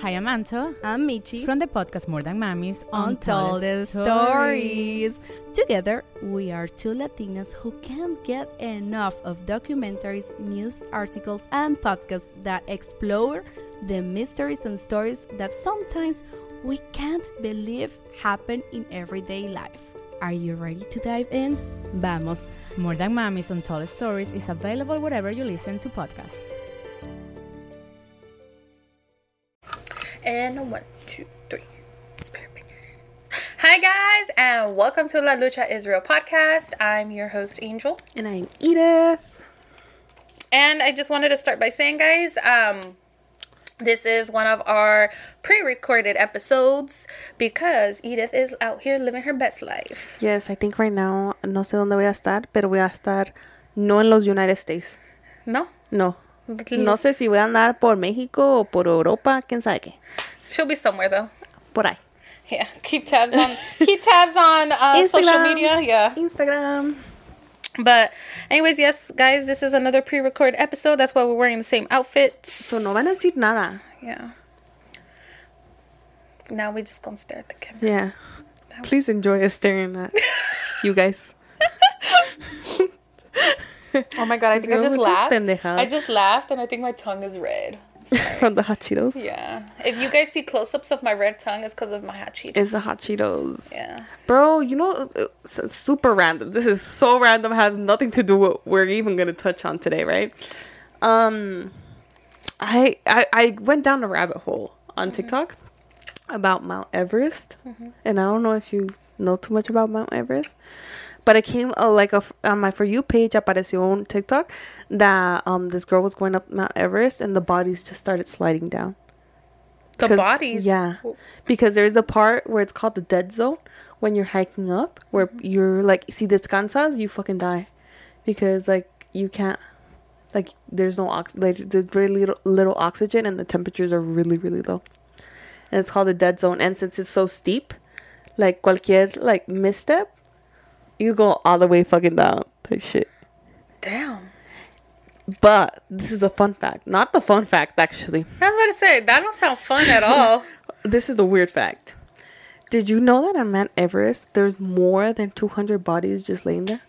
Hi, I'm Anto. I'm Michi. From the podcast More Than Mamis Untold Stories. Together, we are two Latinas who can't get enough of documentaries, news articles, and podcasts that explore the mysteries and stories that sometimes we can't believe happen in everyday life. Are you ready to dive in? Vamos! More Than Mamis Untold Stories is available wherever you listen to podcasts. And one, two, three. Hi, guys, and welcome to La Lucha Is Real podcast. I'm your host, Angel. And I'm Edith. And I just wanted to start by saying, guys, um, this is one of our pre recorded episodes because Edith is out here living her best life. Yes, I think right now, no sé dónde voy a estar, pero voy a estar no en los United States. No? No. No sé si voy a andar por México o por Europa, quién sabe qué. She'll be somewhere though. Por ahí. Yeah, keep tabs on keep tabs on uh, social media. Yeah, Instagram. But anyways, yes, guys, this is another pre-record episode. That's why we're wearing the same outfits. So no van a decir nada. Yeah. Now we just gonna stare at the camera. Yeah. Please enjoy us staring at you guys. Oh my god, I think I just laughed. I just laughed and I think my tongue is red. From the hot Cheetos? Yeah. If you guys see close ups of my red tongue, it's because of my hot Cheetos. It's the hot Cheetos. Yeah. Bro, you know, super random. This is so random, has nothing to do with what we're even going to touch on today, right? Um, I, I, I went down a rabbit hole on mm-hmm. TikTok about Mount Everest. Mm-hmm. And I don't know if you know too much about Mount Everest. But it came uh, like a, on my for you page apareció on TikTok that um this girl was going up Mount Everest and the bodies just started sliding down. The bodies, yeah, because there's a part where it's called the dead zone when you're hiking up, where mm-hmm. you're like see descansas, you fucking die, because like you can't like there's no ox like there's very little little oxygen and the temperatures are really really low. And it's called the dead zone. And since it's so steep like cualquier like misstep you go all the way fucking down type shit. Damn. But this is a fun fact. Not the fun fact, actually. I was about to say, that don't sound fun at all. this is a weird fact. Did you know that on Mount Everest, there's more than 200 bodies just laying there?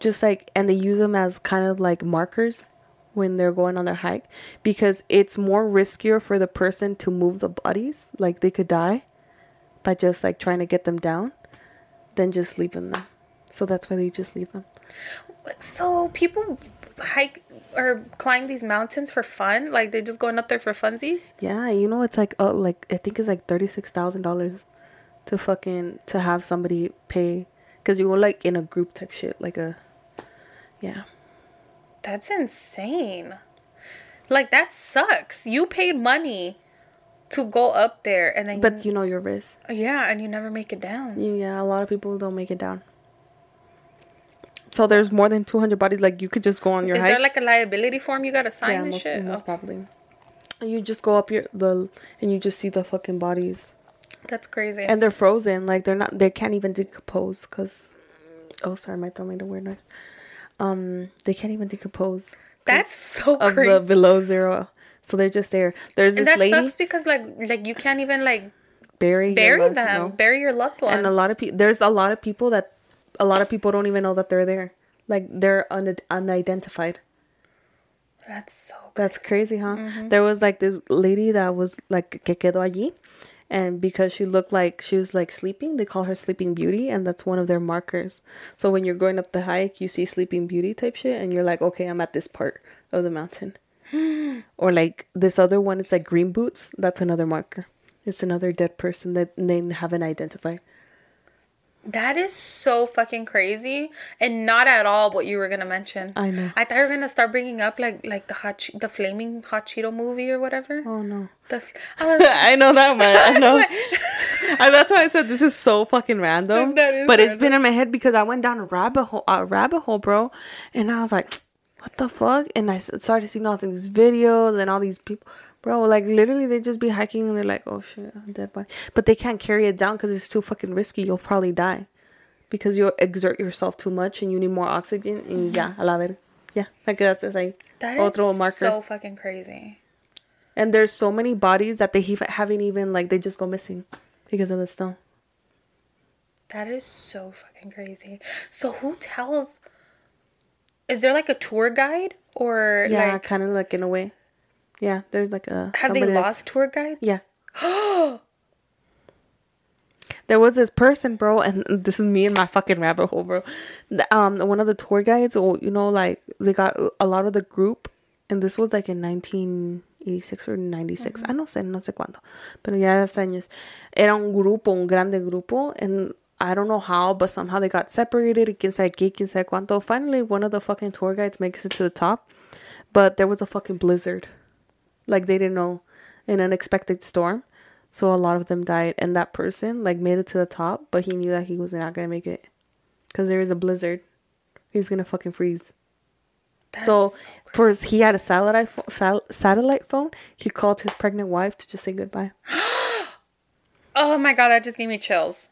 Just like, and they use them as kind of like markers when they're going on their hike because it's more riskier for the person to move the bodies. Like they could die by just like trying to get them down than just leaving them. So that's why they just leave them. So people hike or climb these mountains for fun? Like they're just going up there for funsies? Yeah, you know it's like oh like I think it's like thirty six thousand dollars to fucking to have somebody pay because you go like in a group type shit like a yeah. That's insane. Like that sucks. You paid money to go up there and then but you, you know your risk. Yeah and you never make it down. Yeah a lot of people don't make it down. So there's more than 200 bodies like you could just go on your is hike. there like a liability form you gotta sign yeah, and most, shit? most oh. probably. And you just go up your the and you just see the fucking bodies. That's crazy. And they're frozen like they're not they can't even decompose because oh sorry my throat made a weird noise. Um they can't even decompose that's so of crazy. the below zero so they're just there. There's this and that lady. sucks because like like you can't even like bury bury them, no. bury your loved ones. And a lot of people, there's a lot of people that, a lot of people don't even know that they're there. Like they're un- unidentified. That's so. Crazy. That's crazy, huh? Mm-hmm. There was like this lady that was like que quedó allí, and because she looked like she was like sleeping, they call her Sleeping Beauty, and that's one of their markers. So when you're going up the hike, you see Sleeping Beauty type shit, and you're like, okay, I'm at this part of the mountain. Or like this other one, it's like green boots. That's another marker. It's another dead person that they haven't identified. That is so fucking crazy, and not at all what you were gonna mention. I know. I thought you were gonna start bringing up like like the hot che- the flaming hot Cheeto movie or whatever. Oh no. The, I was, I know that man. I know. And that's why I said this is so fucking random. But it's been in my head because I went down a rabbit hole, a rabbit hole, bro, and I was like, "What the fuck?" And I started seeing all these videos and all these people, bro. Like literally, they just be hiking and they're like, "Oh shit, I'm dead body," but they can't carry it down because it's too fucking risky. You'll probably die because you exert yourself too much and you need more oxygen. And mm-hmm. yeah, a la ver. Yeah, like that's just like that is otro marker. so fucking crazy. And there's so many bodies that they haven't even like they just go missing because of the snow. That is so fucking crazy. So who tells? Is there like a tour guide or Yeah, like kind of like in a way. Yeah, there's like a. have they somebody that- lost tour guides? Yeah. there was this person, bro, and this is me and my fucking rabbit hole, bro. Um, one of the tour guides, or you know, like they got a lot of the group, and this was like in 1986 or 96. I no sé, no sé cuándo, pero ya hace años. Era un grupo, un grande grupo, and I don't know how, but somehow they got separated. Quién sabe qué, quién sabe cuánto. Finally, one of the fucking tour guides makes it to the top, but there was a fucking blizzard. Like they didn't know, an unexpected storm. So a lot of them died, and that person like made it to the top, but he knew that he was not gonna make it, cause there is a blizzard. He's gonna fucking freeze. That's so, so first he had a satellite pho- sal- satellite phone. He called his pregnant wife to just say goodbye. Oh my god, that just gave me chills.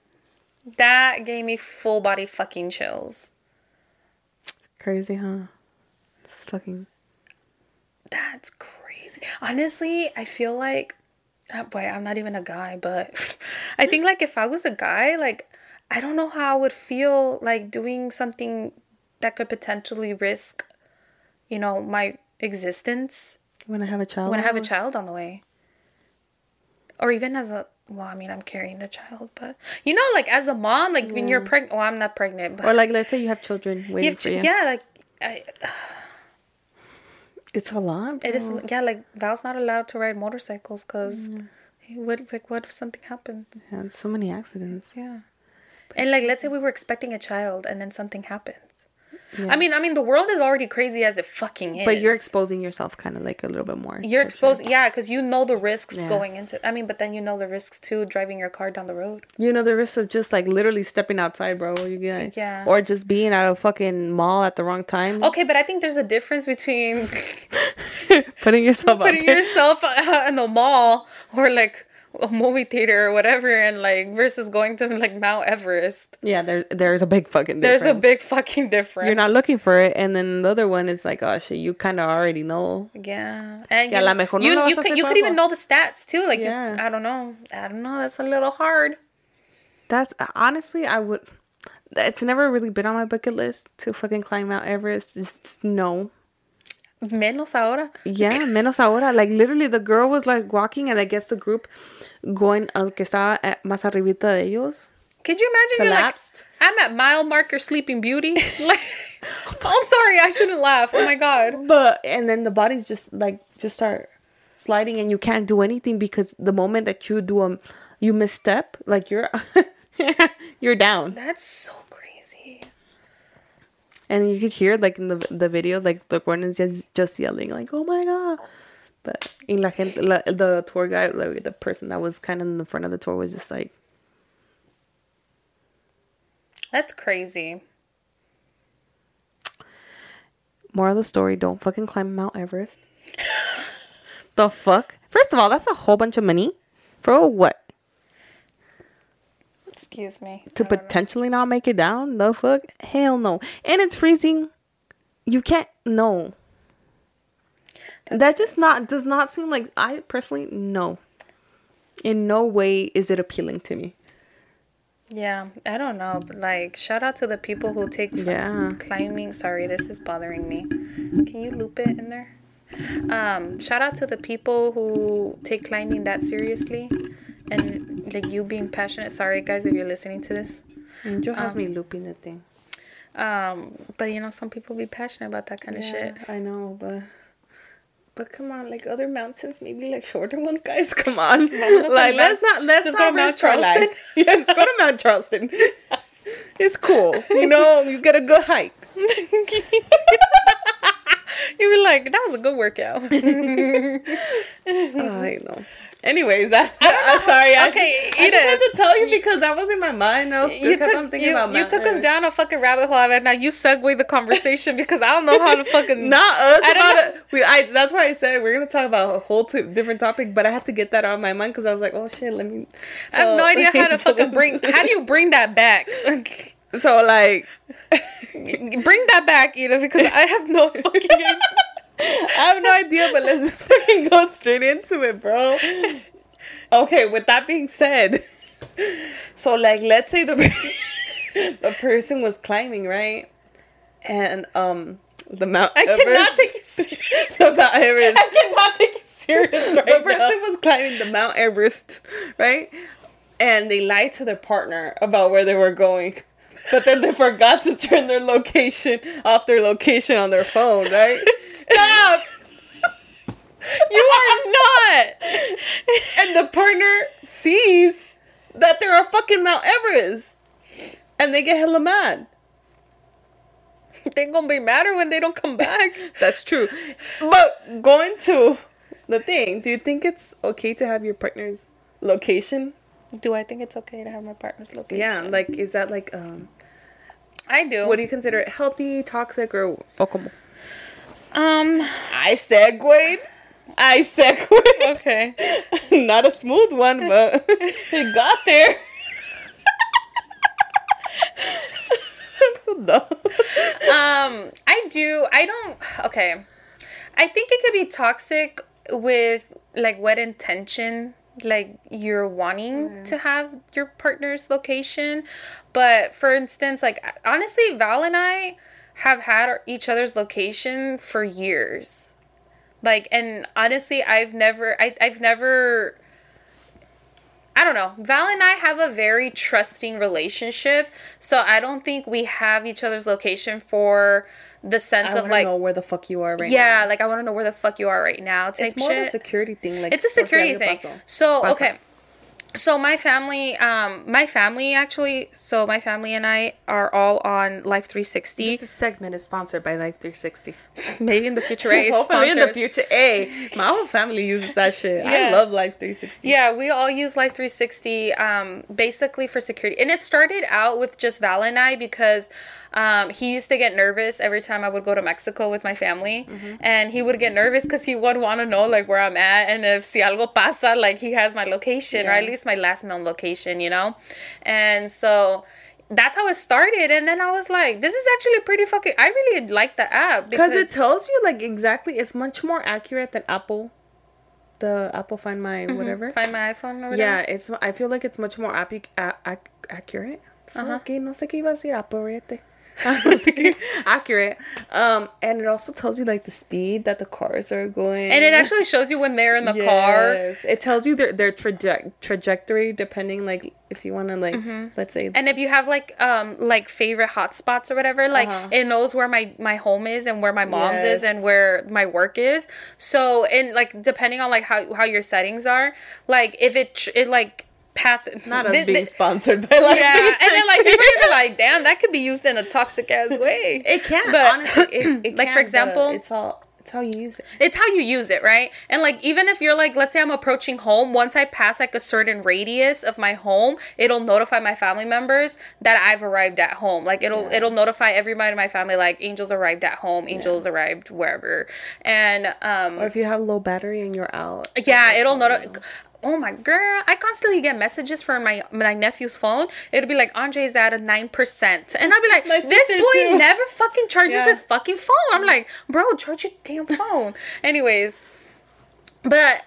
That gave me full body fucking chills. Crazy, huh? It's fucking. That's crazy. Honestly, I feel like, uh, boy, I'm not even a guy, but I think like if I was a guy, like I don't know how I would feel like doing something that could potentially risk, you know, my existence When I have a child. when I have a child on the way. Or even as a well, I mean, I'm carrying the child, but you know, like as a mom, like when you're pregnant. Well, I'm not pregnant, but Or like, let's say you have children waiting you have for you. yeah, like I, It's a lot. It is yeah, like Val's not allowed to ride motorcycles because Mm. he would like what if something happens? Yeah, so many accidents. Yeah, and like let's say we were expecting a child and then something happens. I mean, I mean, the world is already crazy as it fucking is. But you're exposing yourself kind of like a little bit more. You're exposed, sure. yeah, because you know the risks Yeah. going into. I mean, but then you know the risks too driving your car down the road. You know the risk of just like literally stepping outside, bro. You get Yeah. Or just being at a fucking mall at the wrong time. Okay, but I think there's a difference between Putting yourself out putting yourself out in the mall or like a movie theater or whatever, and like versus going to like Mount Everest. Yeah, there's there's a big fucking There's difference. a big fucking difference. You're not looking for it, and then the other one is like, oh shit, you kind of already know. Yeah, and a you, la mejor no you, you could you could even know the stats too. Like, Yeah. you, I don't know, I don't know. That's a little hard. That's honestly, I would. It's never really been on my bucket list to fucking climb Mount Everest. Just, just no. Menos ahora. Yeah, menos ahora. Like literally, the girl was like walking, and I guess the group going al que estaba eh, más arribita de ellos. Could you imagine? You're like, Collapsed. I'm at mile marker Sleeping Beauty. like, I'm sorry, I shouldn't laugh. Oh my god. But and then the bodies just like just start sliding, and you can't do anything because the moment that you do a you misstep, like you're you're down, That's so. And you could hear like in the the video, like the is just just yelling like, "Oh my god!" But in la gente, la, the tour guide, like the person that was kind of in the front of the tour, was just like, That's crazy. "More of the story: Don't fucking climb Mount Everest." the fuck? First of all, that's a whole bunch of money for what? Excuse me. to potentially not make it down? The fuck? Hell no. And it's freezing. You can't no. That just not does not seem like I personally no. In no way is it appealing to me. Yeah, I don't know, but like, shout out to the people who take Yeah. climbing. Sorry, this is bothering me. Can you loop it in there? Um, shout out to the people who take climbing that seriously, and like you being passionate. Sorry, guys, if you're listening to this. Angel has me looping the thing. Um, but you know, some people be passionate about that kind of shit. I know, but but come on, like other mountains, maybe like shorter ones, guys. Come on, like let's not let's not go to Mount risk our life. Charleston. yes, go to Mount Charleston. it's cool. You know, you get a good hike. You'd be like, that was a good workout. Oh, I know. Anyways, that's I'm sorry. I Okay, just, I just had to tell you because that was in my mind. I was you took, thinking you, about you took us down a fucking rabbit hole and now you segue the conversation because I don't know how to fucking Not us. I about it. We, I, that's why I said we're gonna talk about a whole t- different topic, but I had to get that out of my mind because I was like, oh shit, let me. I have no idea how to fucking bring how do you bring that back? So like, bring that back, Edith, because I have no fucking I have no idea, but let's just fucking go straight into it, bro. Okay, with that being said, so like, let's say the the person was climbing, right? And um, the Mount I Everest. cannot take you serious. the Mount Everest. I cannot take you serious right the now. person was climbing the Mount Everest, right? And they lied to their partner about where they were going. But then they forgot to turn their location off their location on their phone, right? Stop! you are not. And the partner sees that there are fucking Mount Everest. And they get hella mad. They're gonna be madder when they don't come back. That's true. But going to the thing, do you think it's okay to have your partner's location? Do I think it's okay to have my partner's location? Yeah, like is that like um I do. what do you consider it healthy, toxic, or o como? um. I segued. I segued. Okay. Not a smooth one, but it got there. so dumb. Um. I do. I don't. Okay. I think it could be toxic with like what intention like you're wanting mm-hmm. to have your partner's location. But for instance like honestly val and i have had our- each other's location for years. Like and honestly i've never I, i've never I don't know. Val and I have a very trusting relationship, so I don't think we have each other's location for the sense I of like, know where the fuck you are right yeah, now. like I want to know where the fuck you are right now. Type It's more shit. of a security thing. Like It's a security thing. pasó. So Pasa. okay. So my family, um, my family actually, so my family and I are all on Life 360. This segment is sponsored by Life 360. Maybe in the future, right? Hopefully in the future. Hey, my whole family uses that shit. I love Life 360. Yeah, we all use Life 360 um, basically for security. And it started out with just Val and I because um, he used to get nervous every time I would go to Mexico with my family. And he would get nervous because he would want to know like where I'm at. And if si algo pasa, like he has my location or at least my last known location, you know? And so that's how it started. And then I was like, this is actually pretty fucking, I really like the app Because it tells you like exactly, it's much more accurate than Apple. The Apple Find My whatever. find my iPhone or whatever. Yeah, it's. I feel like it's much more api- a- ac- accurate. Uh-huh. Okay, no sé qué iba a decir apurete. No sé qué- accurate. Um, and it also tells you like the speed that the cars are going. And it actually shows you when they're in the car. It tells you their their traje- trajectory depending like if you want to like let's say Mm-hmm. And if you have like um like favorite hotspots or whatever, like Uh-huh. it knows where my my home is and where my mom's is and where my work is. So and like depending on like how how your settings are, like if it tr- it like passes not us th- being th- sponsored by like yeah, and then like people are like, damn, that could be used in a toxic ass way. it can But- honestly it, it like, for can, but example- it's all it's how you use it. It's how you use it, right? And like even if you're like, let's say I'm approaching home, once I pass like a certain radius of my home, it'll notify my family members that I've arrived at home. Like it'll it'll notify everybody in my family like Angel's arrived at home, Angel's arrived wherever. And um Or if you have low battery and you're out. yeah, it'll notify Oh my girl, I constantly get messages from my my nephew's phone. It'll be like Andre's at a nine percent, and I'll be like, "This boy too. never fucking charges Yeah. his fucking phone." I'm like, "Bro, charge your damn phone." Anyways, but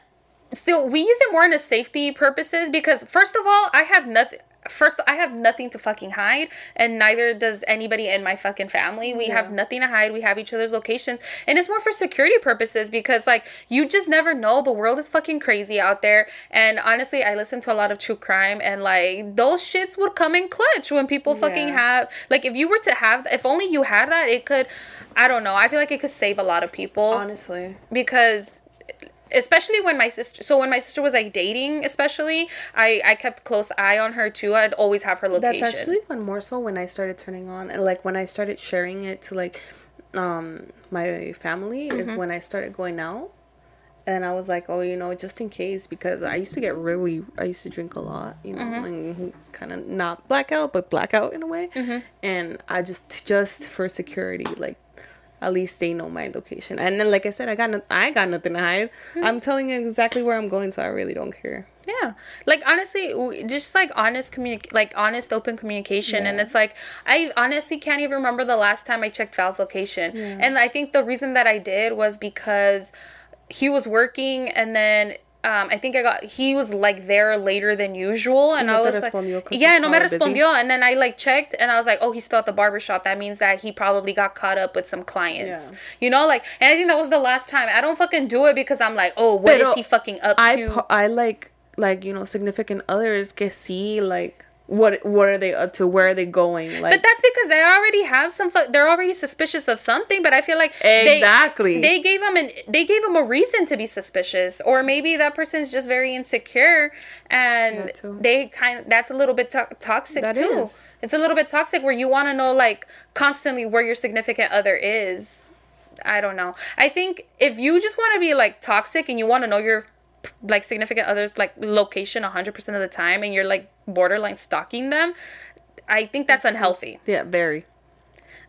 still, we use it more in a safety purposes because first of all, I have nothing. First, I have nothing to fucking hide, and neither does anybody in my fucking family. We have nothing to hide. We have each other's locations, and it's more for security purposes because, like, you just never know. The world is fucking crazy out there, and honestly, I listen to a lot of true crime, and like those shits would come in clutch when people fucking Yeah. have like if you were to have, if only you had that, it could. I don't know. I feel like it could save a lot of people Honestly. because especially when my sister. So when my sister was like dating, especially, I I kept close eye on her too. I'd always have her location. That's actually when more so when I started turning on and like when I started sharing it to like um my family is mm-hmm. when I started going out. And I was like, oh, you know, just in case, because I used to get really, I used to drink a lot, you know, mm-hmm. and kind of not blackout, but blackout in a way. Mm-hmm. And I just, just for security, like, at least they know my location. And then, like I said, I got, no, I got nothing to hide. Mm-hmm. I'm telling you exactly where I'm going, so I really don't care. Yeah. Like honestly, just like honest communic like honest open communication and it's like I honestly can't even remember the last time I checked Val's location. And I think the reason that I did was because he was working and then um, I think I got he was like there later than usual and no I was like yeah no me probably busy. respondió and then I like checked and I was like oh he's still at the barbershop that means that he probably got caught up with some clients. Yeah. you know like and I think that was the last time. I don't fucking do it because I'm like oh what is Pero he fucking up I to? po- I like like you know significant others que see like what what are they up to where are they going like But that's because they already have some. Fu- they're already suspicious of something. But I feel like Exactly. they, gave them an they gave them a reason to be suspicious, or maybe that person's just very insecure, and they kind of, that's a little bit to- toxic That too. is. It's a little bit toxic where you want to know like constantly where your significant other is. I don't know. I think if you just want to be like toxic and you want to know your like significant others like location 100% of the time and you're like borderline stalking them, I think that's unhealthy. yeah very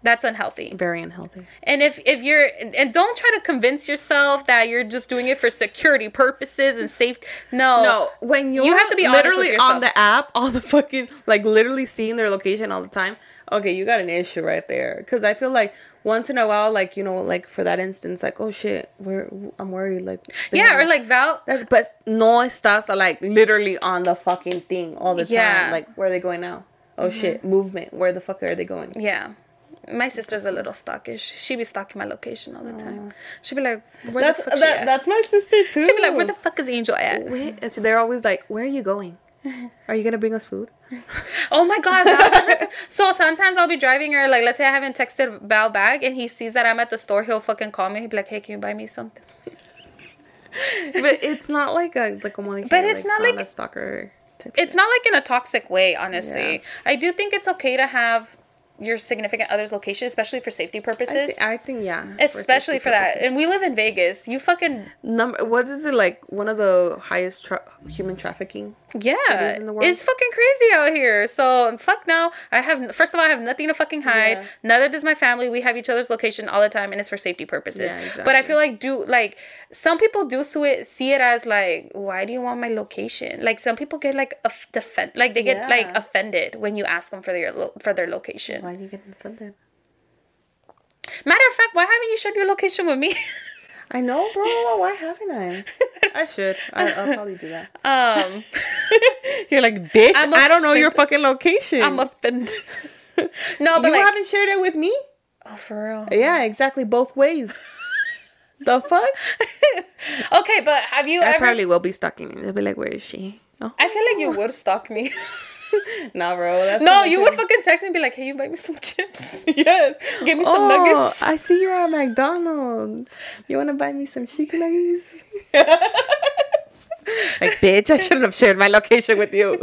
That's unhealthy. very unhealthy And if if you're and don't try to convince yourself that you're just doing it for security purposes and safe. No. no when you're You have to be literally on the app all the fucking like literally seeing their location all the time okay you got an issue right there because i feel like once in a while like you know like for that instance like oh shit where i'm worried like Yeah, have- or like Val That's, but no estás like literally on the fucking thing all the time. Yeah. Mm-hmm. Like where are they going now? Oh shit, movement. Where the fuck are they going? Yeah. My sister's a little stalkish. She be stalking my location all the time. She'd be like, where That's the fuck she that, at? that's my sister too. She'd be like, where the fuck is Angel at? Wait, they're always like, where are you going? Are you gonna bring us food? Oh my god. So sometimes I'll be driving or like let's say I haven't texted Val back and he sees that I'm at the store, he'll fucking call me. He'd be like, Hey, can you buy me something? but it's not like a like a like, But it's not like- a stalker. It's not like in a toxic way, honestly. Yeah. I do think it's okay to have your significant other's location, especially for safety I, purposes. I think yeah. especially safety for that. And we live in Vegas. You fucking number what is it like one of the highest tra- human trafficking yeah, in the world. it's fucking crazy out here. So fuck no. I have first of all, I have nothing to fucking hide. Yeah. Neither does my family. We have each other's location all the time, and it's for safety purposes. Yeah, But I feel like do like some people do see it see it as like, why do you want my location? Like some people get like off- defend like they get like offended when you ask them for their lo- for their location. why are you getting offended Matter of fact, why haven't you shared your location with me? I know, bro. Why haven't I? I should. I, I'll probably do that. um, You're like, bitch. I'm I don't know your fucking location. I'm offended. no, but you like, haven't shared it with me. oh, for real. Yeah, exactly. Both ways. the fuck? Okay, but have you I ever? probably will be stalking you. They'll be like, where is she? Oh. I feel like you would stalk me. No, bro. That's no, you would fucking text me and be like, "Hey, you buy me some chips? yes, give me some Oh, nuggets." I see you're at McDonald's. You want to buy me some chicken nuggets? like, bitch, I shouldn't have shared my location with you.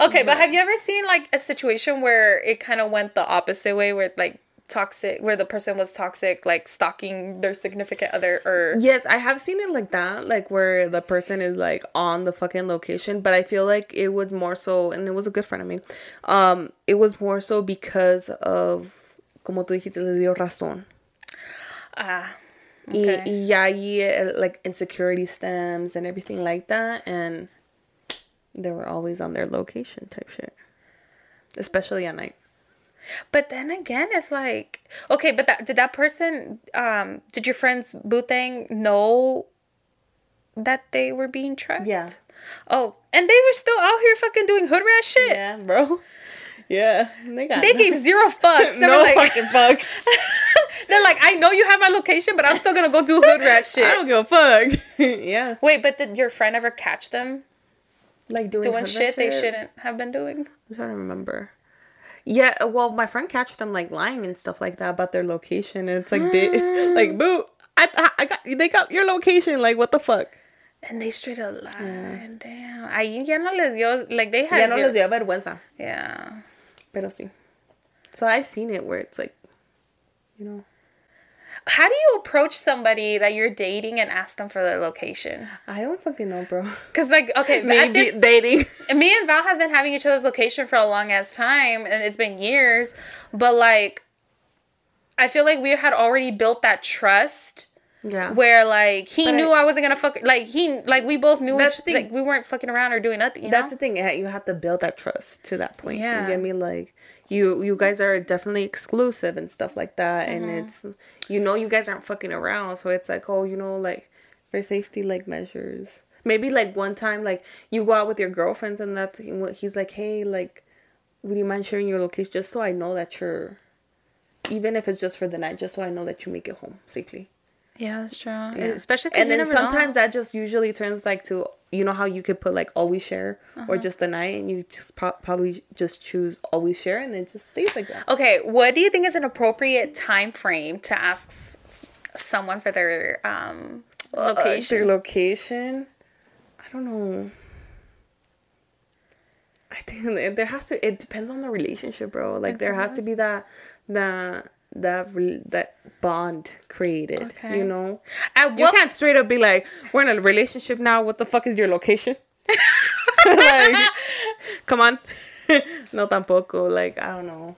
Okay, but have you ever seen like a situation where it kind of went the opposite way, where like toxic, where the person was toxic, like stalking their significant other, or Yes, I have seen it like that, like where the person is like on the fucking location, but I feel like it was more so, and it was a good friend of mine. Um, it was more so because of, como tú dijiste, le dio razón. ah, Y, okay. y ya ahí, eh, like insecurity stems and everything like that, and they were always on their location type shit, especially at night. But then again, it's like okay, but that did that person, um, did your friends Boothang know that they were being tracked? Yeah. Oh, and they were still out here fucking doing hood rat shit. Yeah, bro. Yeah, they got They gave zero fucks. They no were like, fucking fucks. they're like, I know you have my location, but I'm still gonna go do hood rat shit. I don't give a fuck. yeah, Wait, but did your friend ever catch them like doing, doing shit rat they shouldn't have been doing? I'm trying to remember. Yeah, uh, well, my friend catched them like lying and stuff like that about their location, and it's like, bit, like, boo. I, I got they got your location. Like what the fuck? And they straight up lied. Damn. Ahí ya no les dio, like they had Ya no zero- les dio vergüenza. Yeah. Pero sí. So I've seen it where it's like, you know, How do you approach somebody that you're dating and ask them for their location? I don't fucking know, bro. Because like, okay, Maybe this dating. Me and Val have been having each other's location for a long ass time, and it's been years. But like, I feel like we had already built that trust yeah. where like he But knew I- I, wasn't gonna fuck. Like he, like we both knew That's each, the thing. like we weren't fucking around or doing nothing. You That's know? the thing. Eh, you have to build that trust to that point. Yeah. You get me? Like you, you guys are definitely exclusive and stuff like that, Mm-hmm. and it's you know you guys aren't fucking around, so it's like oh you know like for safety like measures. Maybe like one time like you go out with your girlfriends and that's what he's like hey like would you mind sharing your location just so I know that you're even if it's just for the night just so I know that you make it home safely. Yeah, that's true. Especially because and then sometimes that just usually turns like to you know how you could put like always share Uh-huh. or just the night and you just pro- probably just choose always share and it just stays like that. Okay, what do you think is an appropriate time frame to ask someone for their um location? their location? i don't know. I think there has to it depends on the relationship bro. Like there has to be that that that that bond created Okay. you know? At you what can't straight up be like we're in a relationship now what the fuck is your location? Like come on. No tampoco like i don't know.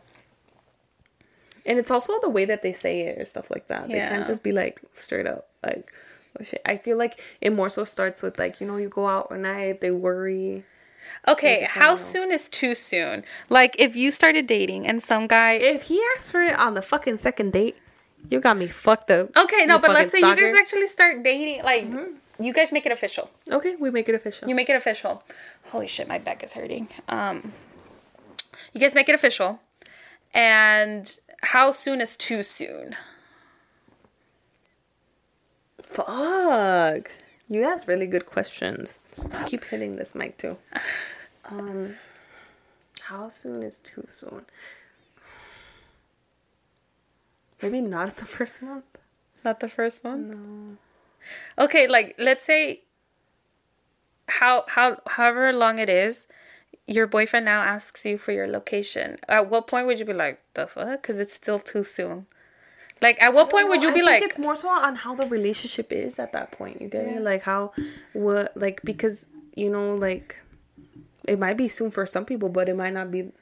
And it's also the way that they say it or stuff like that. They can't just be like straight up like oh shit. I feel like it more so starts with like you know you go out at night they worry Okay, how know. soon is too soon? Like if you started dating and some guy if he asks for it on the fucking second date you got me fucked up Okay, no, but let's say fucking you guys actually start dating like you guys make it official. okay we make it official You make it official. Holy shit, my back is hurting. Um you guys make it official. And how soon is too soon? Fuck. You ask really good questions. Keep hitting this mic too. Um, how soon is too soon? Maybe not the first month. Not the first one? No. Okay, like let's say how how however long it is, your boyfriend now asks you for your location. At what point would you be like, the fuck? Because it's still too soon. Like at what point would you I be think like it's more so on how the relationship is at that point. You get me? Like how, what, like because you know, like it might be soon for some people, but it might not be.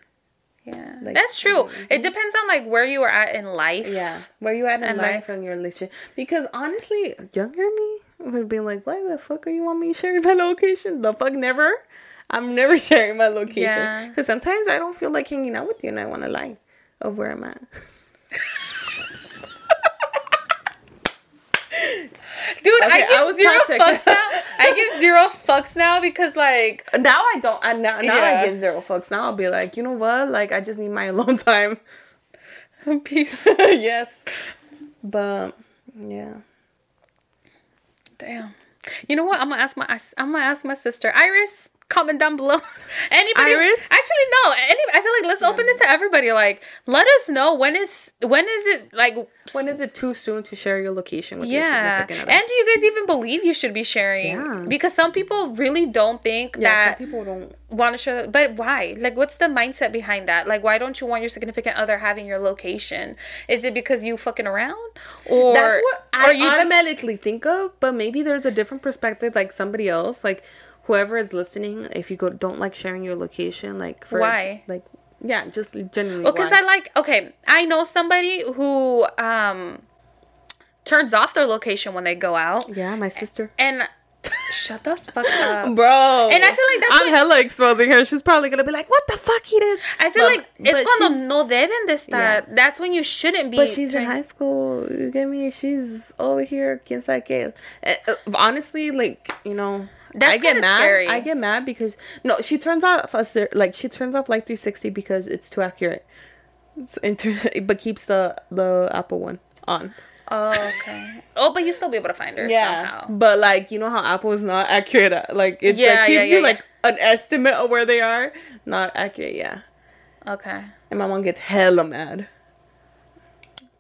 Yeah. like, That's true. It depends on like where you are at in life. Yeah, where you at in And, life like- and your relationship? Because honestly, younger me would be like, "Why the fuck are you want me sharing my location? The fuck never." I'm never sharing my location Yeah. because sometimes I don't feel like hanging out with you, and I want to lie of where I'm at. Dude, I give I zero fucks now. I give zero fucks now because like Now I don't. I now, now Yeah. I give zero fucks. Now I'll be like, you know what? Like I just need my alone time. peace. yes, but yeah. Damn. You know what? I'm gonna ask my I'm gonna ask my sister Iris. Comment down below. Anybody? Iris? Actually, no. Any? I feel like let's open this to everybody. Like, let us know when is when is it like When is it too soon to share your location with your yeah. significant other? And do you guys even believe you should be sharing? Yeah. Because some people really don't think yeah, that some people don't. want to share. But why? Like, what's the mindset behind that? Like, why don't you want your significant other having your location? Is it because you fucking around, or That's what I you just automatically think of, but maybe there's a different perspective, like somebody else, like whoever is listening. If you go, don't like sharing your location, like for Why? like yeah, just genuinely. Well, because. I like okay, I know somebody who um turns off their location when they go out, yeah, my sister, and shut the fuck up. bro. And I feel like that's I'm hella exposing her. She's probably gonna be like, "What the fuck he did?" I feel But- like it's cuando she's- no deben de estar. That's when you shouldn't be. But she's in high school. You get me? She's over here. Quien sabe qué. Eh, uh, Honestly, like you know, That's I get mad. scary. I get mad because no, she turns off a like she turns off like 360 because it's too accurate. It's inter- but keeps the the Apple one on. Oh, okay. Oh, but you still be able to find her somehow. But like you know how Apple is not accurate. At, like it Yeah, like, yeah, gives yeah, you yeah. like an estimate of where they are. Not accurate. Yeah. Okay. And my mom gets hella mad.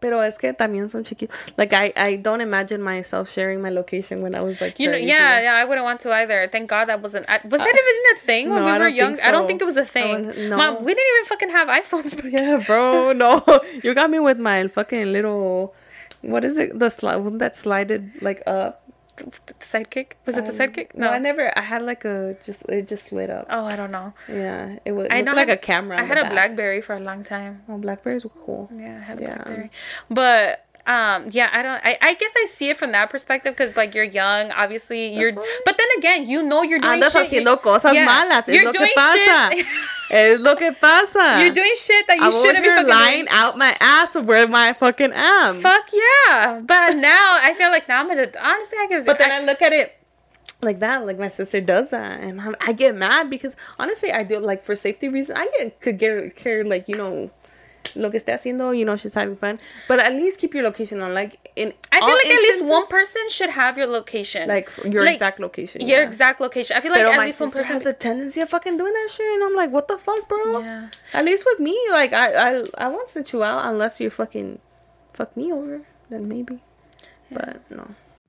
Pero es que también son chiquitos. Like I, I don't imagine myself sharing my location when I was like. You know, yeah, yeah, I wouldn't want to either. Thank God that wasn't. I- Was uh, that even a thing when no, we were don't young? think I don't think it was a thing. wasn't- no. Mom, we didn't even fucking have iPhones. Back. Yeah, bro. No, you got me with my fucking little. What is it? The slide that slided like up? Sidekick? Was it the sidekick? No, I never. I had like a just. It just lit up. Oh, I don't know. Yeah, it was. I know like I- a camera. I had a back. BlackBerry for a long time. Oh, Blackberries were cool. Yeah, I had a Yeah. BlackBerry. But um, yeah, I don't. I, I guess I see it from that perspective because like you're young, obviously you're. But then again, you know you're doing Andas shit. haciendo cosas yeah, malas. You're lo que doing pasa. shit. es lo que pasa. You're doing shit that you I'm shouldn't be fucking lying doing. out my ass of where my fucking am. Fuck yeah! But now I feel like now I'm gonna honestly I give. But then I look at it like that, like my sister does that, and I'm, I get mad because honestly, I do like for safety reasons. I get could get care like you know, lo que esté haciendo, you know, she's having fun. But at least keep your location on. Like in, I feel like at least one person should have your location, like your Like, exact location. Your yeah. exact location. I feel like Pero at least one person has a tendency of fucking doing that shit, and I'm like, what the fuck, bro? Yeah. At least with me, like I, I, I won't send you out unless you fucking fuck me over. Then maybe, but no.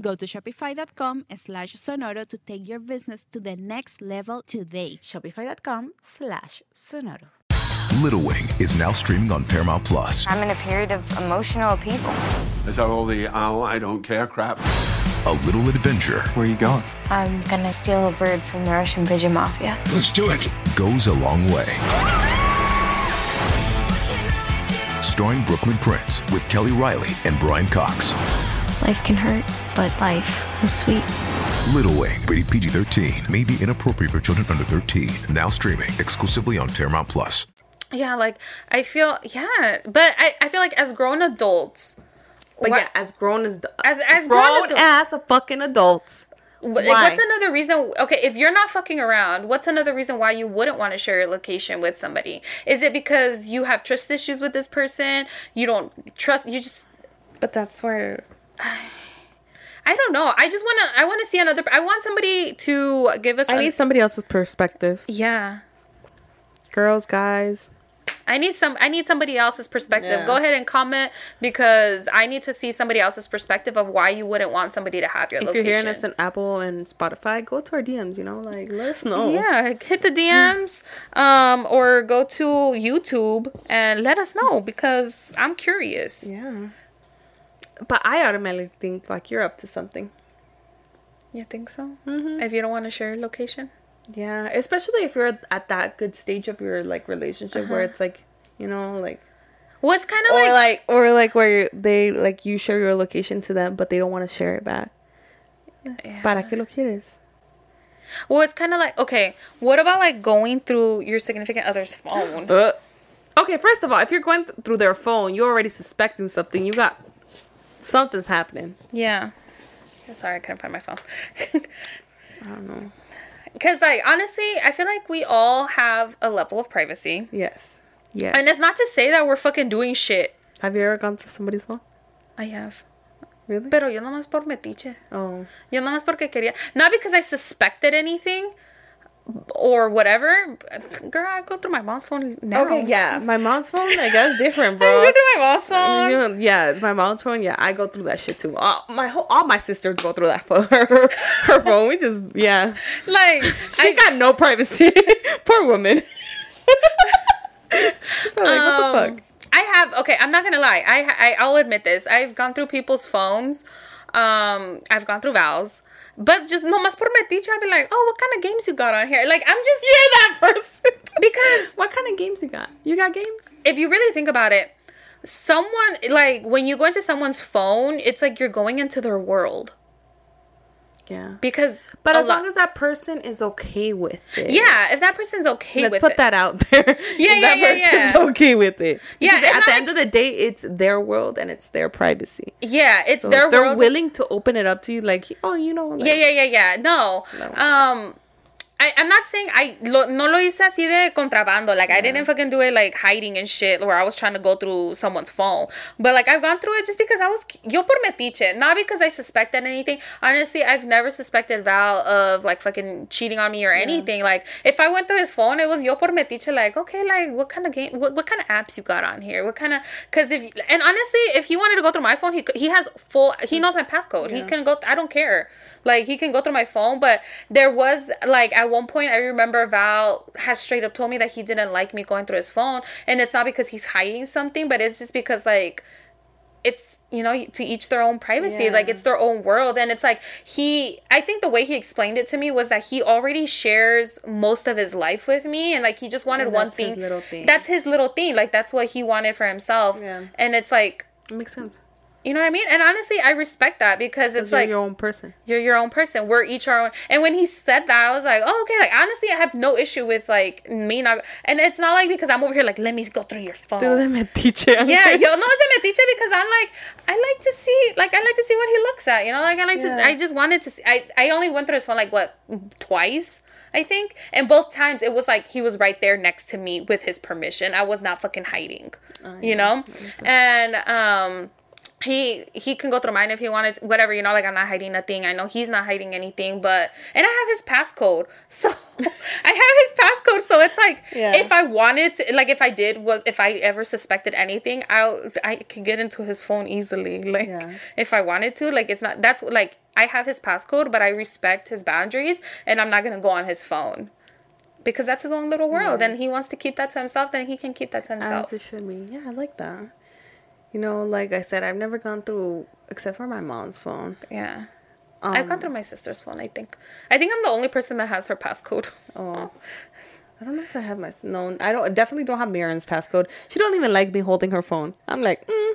Go to shopify.com slash sonoro to take your business to the next level today. Shopify.com slash sonoro. Little Wing is now streaming on Paramount Plus. I'm in a period of emotional upheaval. Is that all the oh, I don't care crap? A little adventure Where are you going? I'm gonna steal a bird from the Russian pigeon mafia. Let's do it. goes a long way. Starring Brooklynn Prince with Kelly Reilly and Brian Cox. Life can hurt, but life is sweet. Little Wing, rated PG 13, may be inappropriate for children under 13. Now streaming exclusively on Paramount Plus. Yeah, like I feel yeah, but I, I feel like as grown adults, But Wha- yeah, as grown as As- as grown grown adults. as a fucking adults. wh- like, Why? what's another reason? Okay, if you're not fucking around, what's another reason why you wouldn't want to share your location with somebody? Is it because you have trust issues with this person? You don't trust. You just But that's where I don't know. I just want to. I want to see another. I want somebody to give us. I a- need somebody else's perspective. Yeah. Girls, guys. I need some I need somebody else's perspective. Yeah. Go ahead and comment because I need to see somebody else's perspective of why you wouldn't want somebody to have your If location. you're hearing us on Apple and Spotify, go to our DMs. You know, like let us know. yeah, hit the DMs um or go to YouTube and let us know because I'm curious. Yeah. But I automatically think like you're up to something. You think so? Mm-hmm. If you don't want to share your location? Yeah, especially if you're at that good stage of your like relationship where it's like, you know, like Well, it's kind of like, like or like where they like you share your location to them, but they don't want to share it back. Yeah. ¿Para qué lo quieres? well, it's kind of like okay. What about like going through your significant other's phone? Uh, okay, first of all, if you're going th- through their phone, you're already suspecting something. You got something's happening. Yeah. Sorry, I couldn't find my phone. I don't know. Because, like, honestly, I feel like we all have a level of privacy. Yes. Yeah. And it's not to say that we're fucking doing shit. Have you ever gone through somebody's phone? I have. Really? Pero yo nomás por metiche. oh. Yo nomás porque quería. Not because I suspected anything or whatever. Girl, I go through my mom's phone now. Okay, yeah. My mom's phone, I guess, different, bro. I go through my mom's phone. You know, yeah, my mom's phone. Yeah, I go through that shit too. All my whole, all my sisters go through that phone. Her, her phone. We just, yeah. Like, She I, got no privacy. Poor woman. Like, what the Um, fuck? I have okay. I'm not gonna lie. I, I I'll admit this. I've gone through people's phones. Um, I've gone through Val's, But just no más por metiche, I'd be like, oh, what kind of games you got on here? Like I'm just You're that person. because what kind of games you got? You got games? if you really think about it, someone like when you go into someone's phone, it's like you're going into their world Yeah. because But as lot- long as that person is okay with it. yeah, if that person's okay with it. Let's with put it, that out there. Yeah, If yeah, that yeah, person's yeah. okay with it. Yeah, Because it's at the like- end of the day, it's their world and it's their privacy. yeah, it's So their if they're world. willing to open it up to you, like, oh, you know, like, Yeah, yeah, yeah, yeah. No. Um I, I'm not saying I lo, no lo hice así de contrabando. Like I didn't fucking do it like hiding and shit where I was trying to go through someone's phone. But like I've gone through it just because I was yo por metiche, not because I suspected anything. Honestly, I've never suspected Val of like fucking cheating on me or anything. Like if I went through his phone, it was yo por metiche. Like okay, like what kind of game, what, what kind of apps you got on here? What kind of? Because if and honestly, if he wanted to go through my phone, he he has full. He mm. knows my passcode. He can go. I don't care. Like he can go through my phone, but there was like at one point I remember Val had straight up told me that he didn't like me going through his phone, and it's not because he's hiding something, but it's just because like it's you know to each their own privacy. Like it's their own world. And it's like he i think the way he explained it to me was that he already shares most of his life with me. And like he just wanted one thing. thing. that's his little thing. Like that's what he wanted for himself. Yeah. and it's like it makes sense. You know what i mean and honestly i respect that because it's like your own person. you're your own person. We're each our own. And when he said that, I was like, oh, okay. Like honestly, I have no issue with like me not. And it's not like because I'm over here like, let me go through your phone. Do them metiche. yeah, yo, no, it's a metiche because I'm like, I like to see, like, I like to see what he looks at. You know, like I like Yeah. to. I just wanted to see. I I only went through his phone like what twice. I think, and both times it was like he was right there next to me with his permission. I was not fucking hiding, you know. And um, he he can go through mine if he wanted to, whatever you know like i'm not hiding nothing i know he's not hiding anything but and i have his passcode so i have his passcode so it's like Yeah. if i wanted to like if i did was if i ever suspected anything i'll i could get into his phone easily like Yeah. if i wanted to like it's not that's like i have his passcode but i respect his boundaries and i'm not gonna go on his phone because that's his own little world and he wants to keep that to himself then he can keep that to himself As it should be. Yeah, I like that. You know, like I said, I've never gone through except for my mom's phone. Yeah. I've gone through my sister's phone, I think. I think I'm the only person that has her passcode. Oh. I don't know if I have my no. I don't. Definitely don't have Mirren's passcode. She don't even like me holding her phone. I'm like, mm,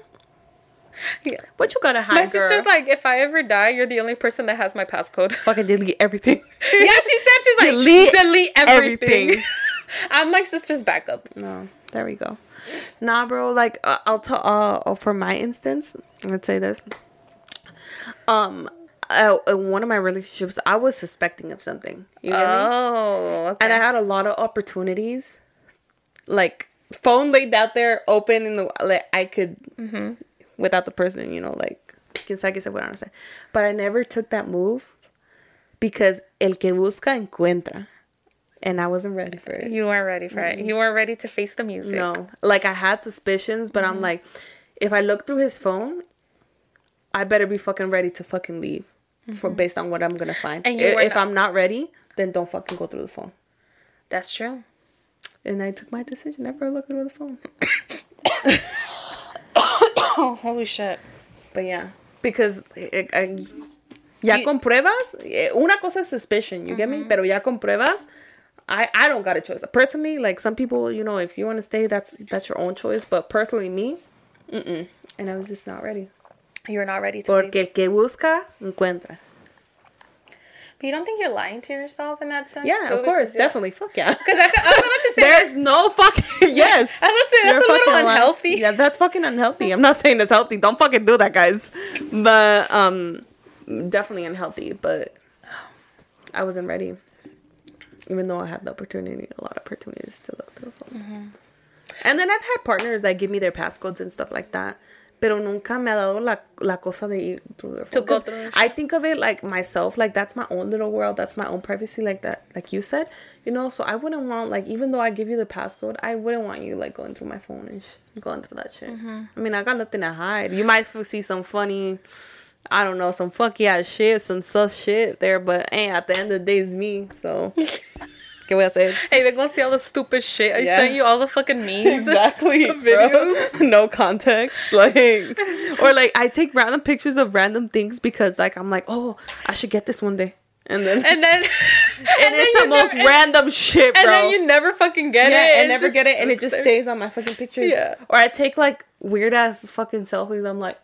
Yeah. what you gotta hide, My sister's girl? like, if I ever die, you're the only person that has my passcode. fucking delete everything. yeah, she said she's like, Delete delete, everything. everything. I'm my sister's backup. No, there we go. Nah, bro. Like, uh, I'll tell. Uh, for my instance, let's say this. Um, uh, in one of my relationships, I was suspecting of something. You me? Oh, okay. And I had a lot of opportunities, like phone laid out there, open in the like I could, without the person, you know, like quien sabe que se pueda understand. But I never took that move because el que busca encuentra, and I wasn't ready for it. you weren't ready for it. You weren't ready to face the music. No, like I had suspicions, but I'm like, if I look through his phone, I better be fucking ready to fucking leave for based on what I'm gonna find. And you if if I'm not ready, then don't fucking go through the phone. That's true. And I took my decision never look through the phone. Oh, holy shit. But yeah, because eh, eh, ya You- con pruebas, eh, una cosa es suspicion, you get me? Pero ya con pruebas, I, I don't got a choice. Personally, like some people, you know, if you want to stay, that's that's your own choice. But personally, me, mm-mm. and I was just not ready. You're not ready to leave. Porque el que busca, encuentra. But you don't think you're lying to yourself in that sense? Yeah, too? of course, definitely. Fuck yeah. Because I, I was about to say, There's no fucking yes. I was about to say, that's a little fucking lying. unhealthy. Yeah, that's fucking unhealthy. I'm not saying it's healthy. Don't fucking do that, guys. But um, definitely unhealthy. But I wasn't ready, even though I had the opportunity, a lot of opportunities to look through the phone. Mm-hmm. And then I've had partners that give me their passcodes and stuff like that. Pero nunca me ha dado la, la cosa de ir through their To phone. go 'Cause through I think of it like myself, like that's my own little world, that's my own privacy, like that, like you said, you know. So I wouldn't want, like, even though I give you the passcode, I wouldn't want you like going through my phone and sh- going through that shit. Mm-hmm. I mean, I got nothing to hide. You might see some funny, I don't know, some funky ass shit, some sus shit there, but hey, at the end of the day, it's me. So ¿Qué voy a hacer? Hey, they're gonna see all the stupid shit I Yeah. sent you, all the fucking memes. Exactly. videos. No context. Like or like I take random pictures of random things because like I'm like, oh, I should get this one day. And then And then, and, and then it's you the most never, random shit, bro. And then you never fucking get yeah, it. I never get it, and it just there. stays on my fucking pictures. Yeah. Or I take like weird ass fucking selfies. I'm like,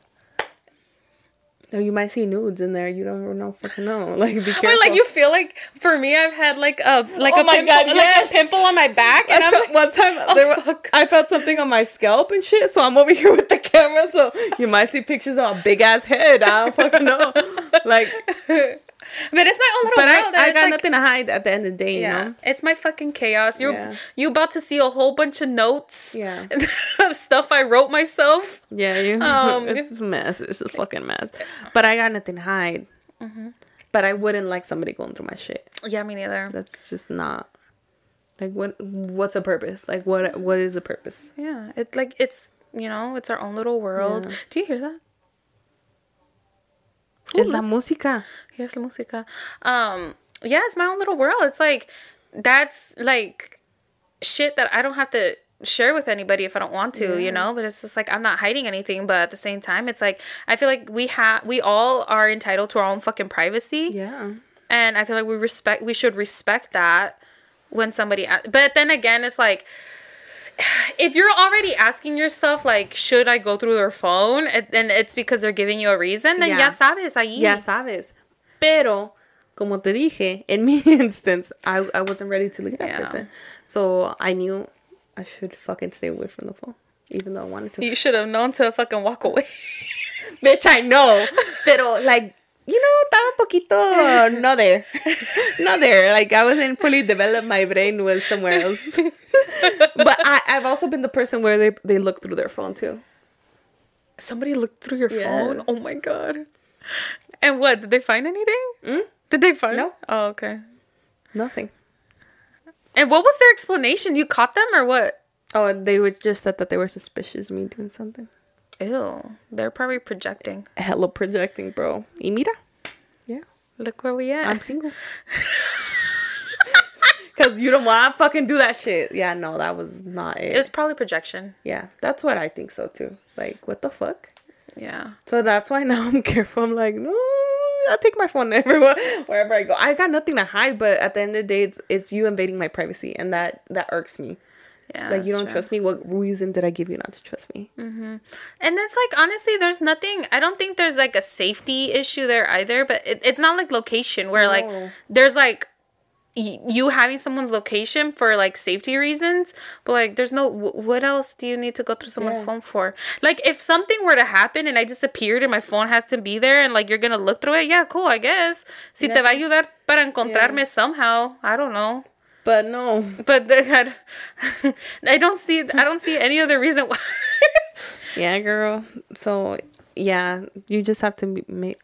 no, you might see nudes in there. You don't know fucking know. Like, be careful. Or like you feel like for me, I've had like a like Oh a pimple, God, like a pimple on my back, and I I'm felt- one time oh, there wa- fuck. I felt something on my scalp and shit, so I'm over here with the camera, so you might see pictures of a big ass head. I don't fucking know. Like, but it's my own little but I, world. and I got like, nothing to hide at the end of the day, Yeah, you know? it's my fucking chaos. You're Yeah. you about to see a whole bunch of notes. Yeah. of stuff I wrote myself. Yeah, you. Um, it's a mess. It's just fucking mess. But I got nothing to hide. Mm-hmm. But I wouldn't like somebody going through my shit. Yeah, me neither. That's just not. Like what? What's the purpose? Like what? What is the purpose? Yeah, it's like it's you know it's our own little world. Yeah. Do you hear that? Es la música. Yes, la música. Um, yeah, it's my own little world. It's like that's like shit that I don't have to share with anybody if I don't want to, you know. But it's just like I'm not hiding anything. But at the same time, it's like I feel like we have we all are entitled to our own fucking privacy. Yeah. and I feel like we respect we should respect that when somebody but then again it's like if you're already asking yourself like should I go through their phone and then it's because they're giving you a reason then Yeah. ya sabes ahí Ya sabes. Pero, como te dije, in mi instance, I, I wasn't ready to leave that Yeah. person. So I knew I should fucking stay away from the phone. Even though I wanted to. you should have known to fucking walk away Bitch, I know. Pero, like, you know, estaba un poquito not there. not there. Like, I wasn't fully developed. My brain was somewhere else. but I, I've also been the person where they, they look through their phone too. somebody looked through your Yeah. phone oh my god and what did they find anything hmm? did they find No. oh okay Nothing. and what was their explanation you caught them or what Oh, they was just said that they were suspicious of me doing something. Ew they're probably projecting Hello projecting, bro. Y mira. Yeah. look where we at I'm single. Cause you don't want to fucking do that shit. Yeah, no, that was not it. It's probably projection yeah, that's what I think so too. Like, what the fuck? yeah So that's why now I'm careful. I'm like, no, I take my phone everywhere, wherever I go. I got nothing to hide, but at the end of the day, it's, it's you invading my privacy, and that that irks me. Yeah like, you don't true. trust me. What reason did I give you not to trust me? Mm-hmm. And it's like honestly, there's nothing. I don't think there's like a safety issue there either. But it, it's not like location where like there's like y- you having someone's location for like safety reasons. But like there's no. wh- What else do you need to go through someone's Yeah. phone for? Like if something were to happen and I disappeared and my phone has to be there and like you're gonna look through it, yeah, cool, I guess. Si te va a ayudar para encontrarme somehow, I don't know. But no, But the, I don't see. I don't see any other reason why. yeah, girl. So yeah, you just have to make.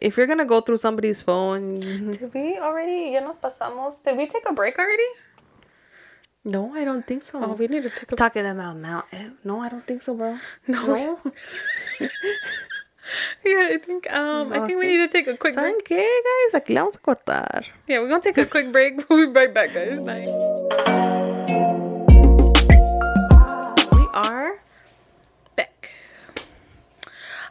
If you're gonna go through somebody's phone, Did we already? Ya nos pasamos. Did we take a break already? no, I don't think so. Oh, we need to take a. talking about now. eh, No, I don't think so, bro. No. Yeah, I think. Um, I think we need to take a quick ¿Saben break. qué, guys? Aquí vamos a cortar. Yeah, we're gonna take a quick break. We'll be right back, guys. We are. Back.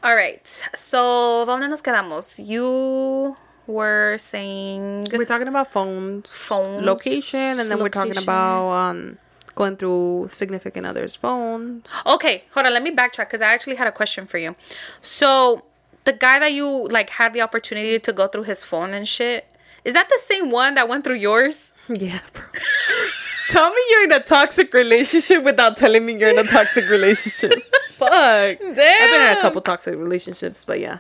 All right. So, ¿dónde nos quedamos? You were saying We're talking about phones, phones, location, and then we're talking about um going through significant others' phones. Okay, hold on. Let me backtrack because I actually had a question for you. So, the guy that you like had the opportunity to go through his phone and shit, is that the same one that went through yours? Yeah, bro. Tell me you're in a toxic relationship without telling me you're in a toxic relationship. Fuck. Damn. I've been in a couple toxic relationships, but yeah.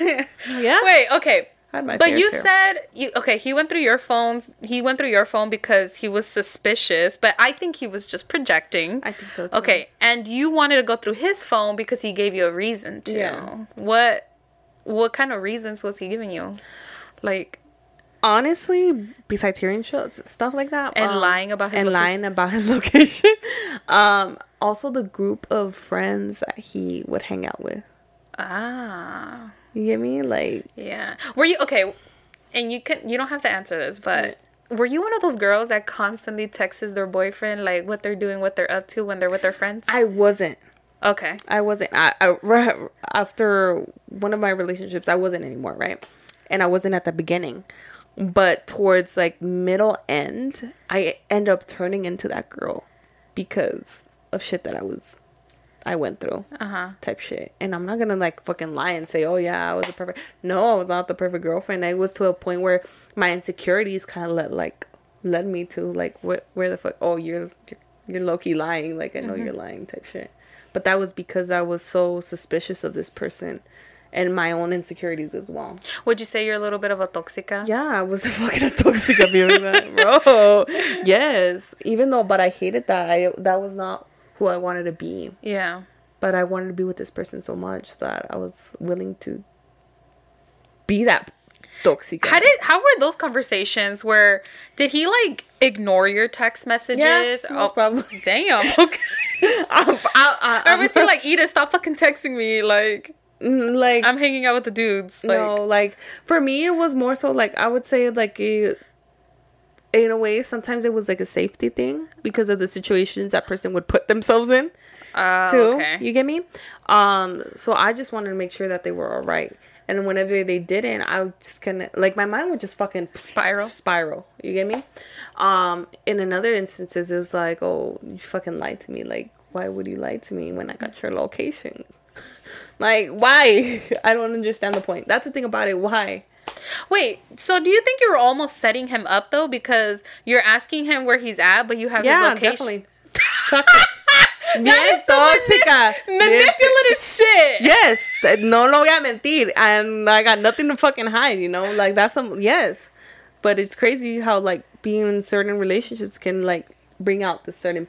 yeah. Wait, okay. Had my But you share. said you okay, he went through your phones. He went through your phone because he was suspicious, but I think he was just projecting. I think so, too. Okay, and you wanted to go through his phone because he gave you a reason to. Yeah. What what kind of reasons was he giving you? Like honestly, besides hearing shows, stuff like that, um, And lying about his and location. lying about his location, um, also the group of friends that he would hang out with. ah, You get me? Like, yeah. Were you okay? And you can you don't have to answer this, but were you one of those girls that constantly texts their boyfriend like what they're doing, what they're up to when they're with their friends? I wasn't. okay. I wasn't. I, I after one of my relationships, I wasn't anymore, right? And I wasn't at the beginning, but towards like middle end, I end up turning into that girl because of shit that I was, I went through, uh-huh. type shit. And I'm not gonna like fucking lie and say, oh yeah, I was a perfect. No, I was not the perfect girlfriend. I was to a point where my insecurities kind of let like led me to like where where the fuck? Oh, you're you're, you're low key lying. Like I know you're lying, type shit. But that was because I was so suspicious of this person and my own insecurities as well. Would you say you're a little bit of a toxica? Yeah, I was a fucking a toxic that, bro. Yes, even though, but I hated that. I that was not who I wanted to be. Yeah. But I wanted to be with this person so much that I was willing to be that toxic. How did how were those conversations? Where did he like ignore your text messages? Oh, Yeah, most probably. Damn. Okay. I, I, Or was he like, Eda, stop fucking texting me? Like mm, like I'm hanging out with the dudes. Like no, like for me, it was more so like I would say like a, in a way, sometimes it was like a safety thing because of the situations that person would put themselves in. uh, too. okay. You get me? Um, so I just wanted to make sure that they were all right. And whenever they didn't, I would just kind of like my mind would just fucking Spiral. spiral. You get me? Um, in another instances, it's like, oh, you fucking lied to me. Like, why would you lie to me when I got your location? like, why? I don't understand the point. That's the thing about it. Why? Wait, so do you think you were almost setting him up though because you're asking him where he's at, but you have his Yeah, location? definitely. Bien tóxica. Manipulative shit. yes th- no lo voy a mentir and i got nothing to fucking hide you know like that's some yes but it's crazy how like being in certain relationships can like bring out this certain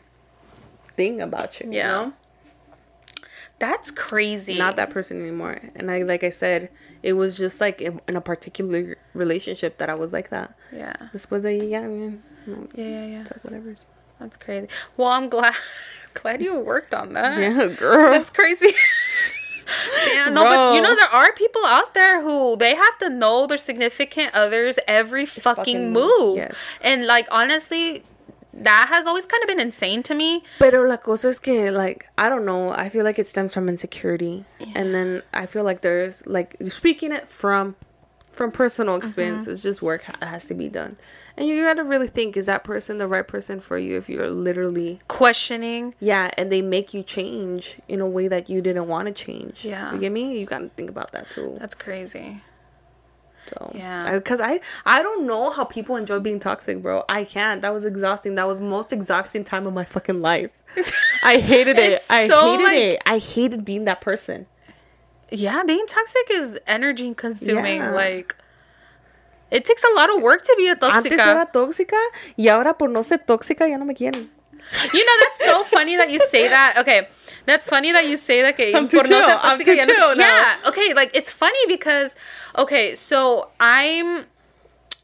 thing about you Yeah. you know That's crazy. not that person anymore and i like i said it was just like in, in a particular relationship that i was like that Yeah. de ahí ya no, Yeah, yeah, yeah. it's like whatever That's crazy. Well, I'm glad glad you worked on that. yeah girl That's crazy. Damn, no, but you know there are people out there who they have to know their significant others every fucking, fucking- move. yes. And like honestly, that has always kind of been insane to me. Pero la cosa es que, like, I don't know. I feel like it stems from insecurity, and then I feel like there's like speaking it from from personal uh-huh. experience. It's just work ha- has to be done, and you gotta really think: is that person the right person for you? If you're literally Questioning. yeah, and they make you change in a way that you didn't want to change. Yeah. you get me? You gotta think about that too. That's crazy. So Yeah. because I, I don't know how people enjoy being toxic, bro. I can't. That was exhausting. That was most exhausting time of my fucking life. I hated it. I so, hated like- it. I hated being that person. Yeah, being toxic is energy consuming. Yeah. Like it takes a lot of work to be a Antes era tóxica y ahora por no ser tóxica ya no me quieren. You know, that's so funny that you say that. Okay. That's funny that you say that. Que I'm too chill. I'm too no- chill. Yeah. Okay. Like, it's funny because, okay, so I'm,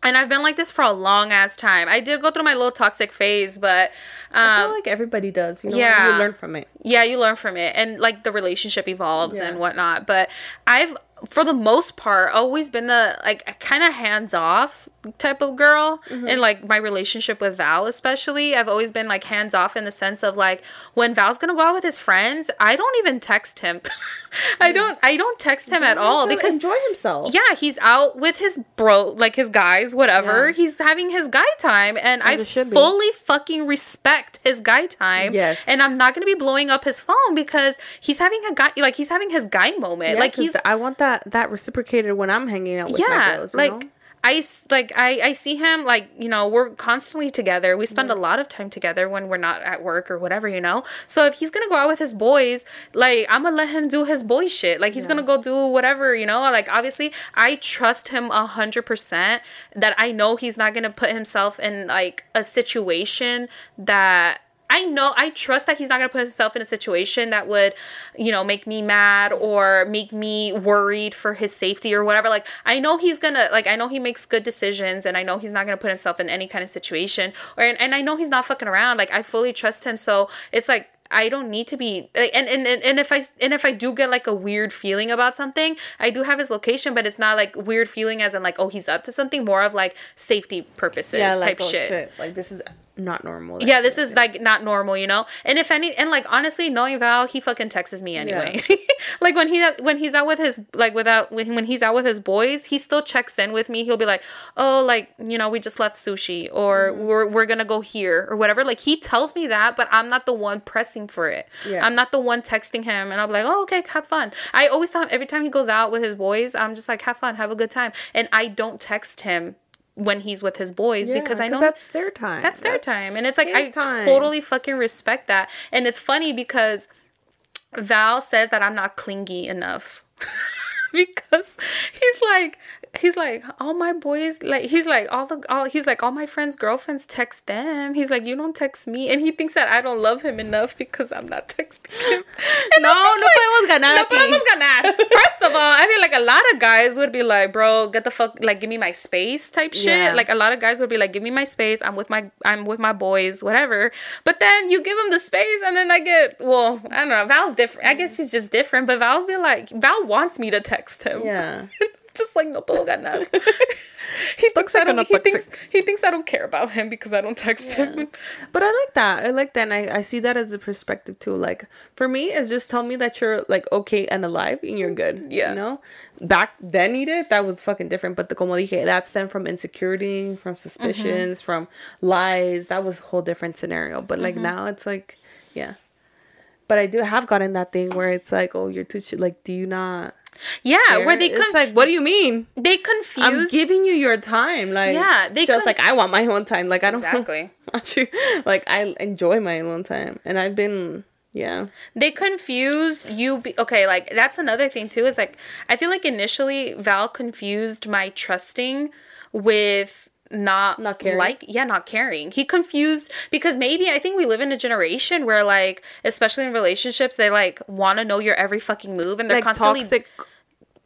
and I've been like this for a long ass time. I did go through my little toxic phase, but, I um, feel like everybody does. You know, yeah. you learn from it. yeah, you learn from it and like the relationship evolves Yeah. and whatnot. But I've, for the most part, always been the like kind of hands off type of girl Mm-hmm. in like my relationship with Val, especially. I've always been like hands off in the sense of like when Val's gonna go out with his friends, I don't even text him. I don't, I don't text him at all To because enjoy himself. yeah, he's out with his bro, like his guys, whatever. Yeah. He's having his guy time, and I it should be. fully fucking respect his guy time. Yes. and I'm not gonna be blowing up his phone because he's having a guy, like he's having his guy moment. Yeah, like he's I want that that reciprocated when I'm hanging out with my yeah, girls. You like. know? I like I, I see him like you know we're constantly together. We spend a lot of time together when we're not at work or whatever you know? So if he's gonna go out with his boys like i'm gonna let him do his boy shit. Like he's gonna go do whatever you know? Like obviously i trust him a hundred percent that i know he's not gonna put himself in like a situation that I know I trust that he's not gonna put himself in a situation that would, you know, make me mad or make me worried for his safety or whatever. Like I know he's gonna like I know he makes good decisions and I know he's not gonna put himself in any kind of situation or and, and I know he's not fucking around. Like I fully trust him. So it's like I don't need to be like, and, and and if I and if I do get like a weird feeling about something, I do have his location, but it's not like weird feeling as in like oh he's up to something. More of like safety purposes yeah, type like oh, shit. shit. Like this is not normal. Yeah, this is like not normal, you know. And if any, and like honestly, knowing Val, he fucking texts me anyway. like when he when he's out with his like without when when he's out with his boys, he still checks in with me. He'll be like, oh, like you know, we just left sushi, or Mm-hmm. we're we're gonna go here, or whatever. Like he tells me that, but I'm not the one pressing for it. Yeah. I'm not the one texting him, and I'll be like, oh, okay, have fun. I always tell him every time he goes out with his boys, I'm just like, have fun, have a good time, and I don't text him when he's with his boys Yeah, because I know that's their time. That's their time. And it's like I time. totally fucking respect that. And it's funny because Val says that I'm not clingy enough. because he's like he's like all my boys like he's like all the all he's like all my friends girlfriends text them. He's like you don't text me. And he thinks that i don't love him enough because i'm not texting him. And No, no podemos ganar no podemos ganar. First of all i feel like a lot of guys would be like bro get the fuck like give me my space type shit. Yeah. like a lot of guys would be like give me my space. I'm with my i'm with my boys whatever. But then you give them the space and then i get well i don't know. Val's different. I guess he's just different. But val's be like val wants me to text him. Yeah. just like no puedo ganar. he thinks I don't. He thinks he thinks I don't care about him because I don't text him. But I like that. I like that. And I, I see that as a perspective too. Like for me, it's just tell me that you're like okay and alive and you're good. Yeah. You know? Back then, Edith, that was fucking different. But the como dije, that stemmed from insecurity, from suspicions, mm-hmm. from lies. That was a whole different scenario. But like mm-hmm. now it's like, yeah. But I do have gotten that thing where it's like, oh, you're too shit. Like, do you not? Yeah, care? where they it's like, what do you mean? they confuse. I'm giving you your time. Like, Yeah, they just con- like I want my own time. Like, I don't Exactly. want you. Like, I enjoy my alone time, and I've been, yeah, they confuse you. Be- okay, like that's another thing too. Is like I feel like initially Val confused my trusting with not Not caring. like yeah not caring he confused because maybe i think we live in a generation where like especially in relationships they like want to know your every fucking move and they're like constantly toxic.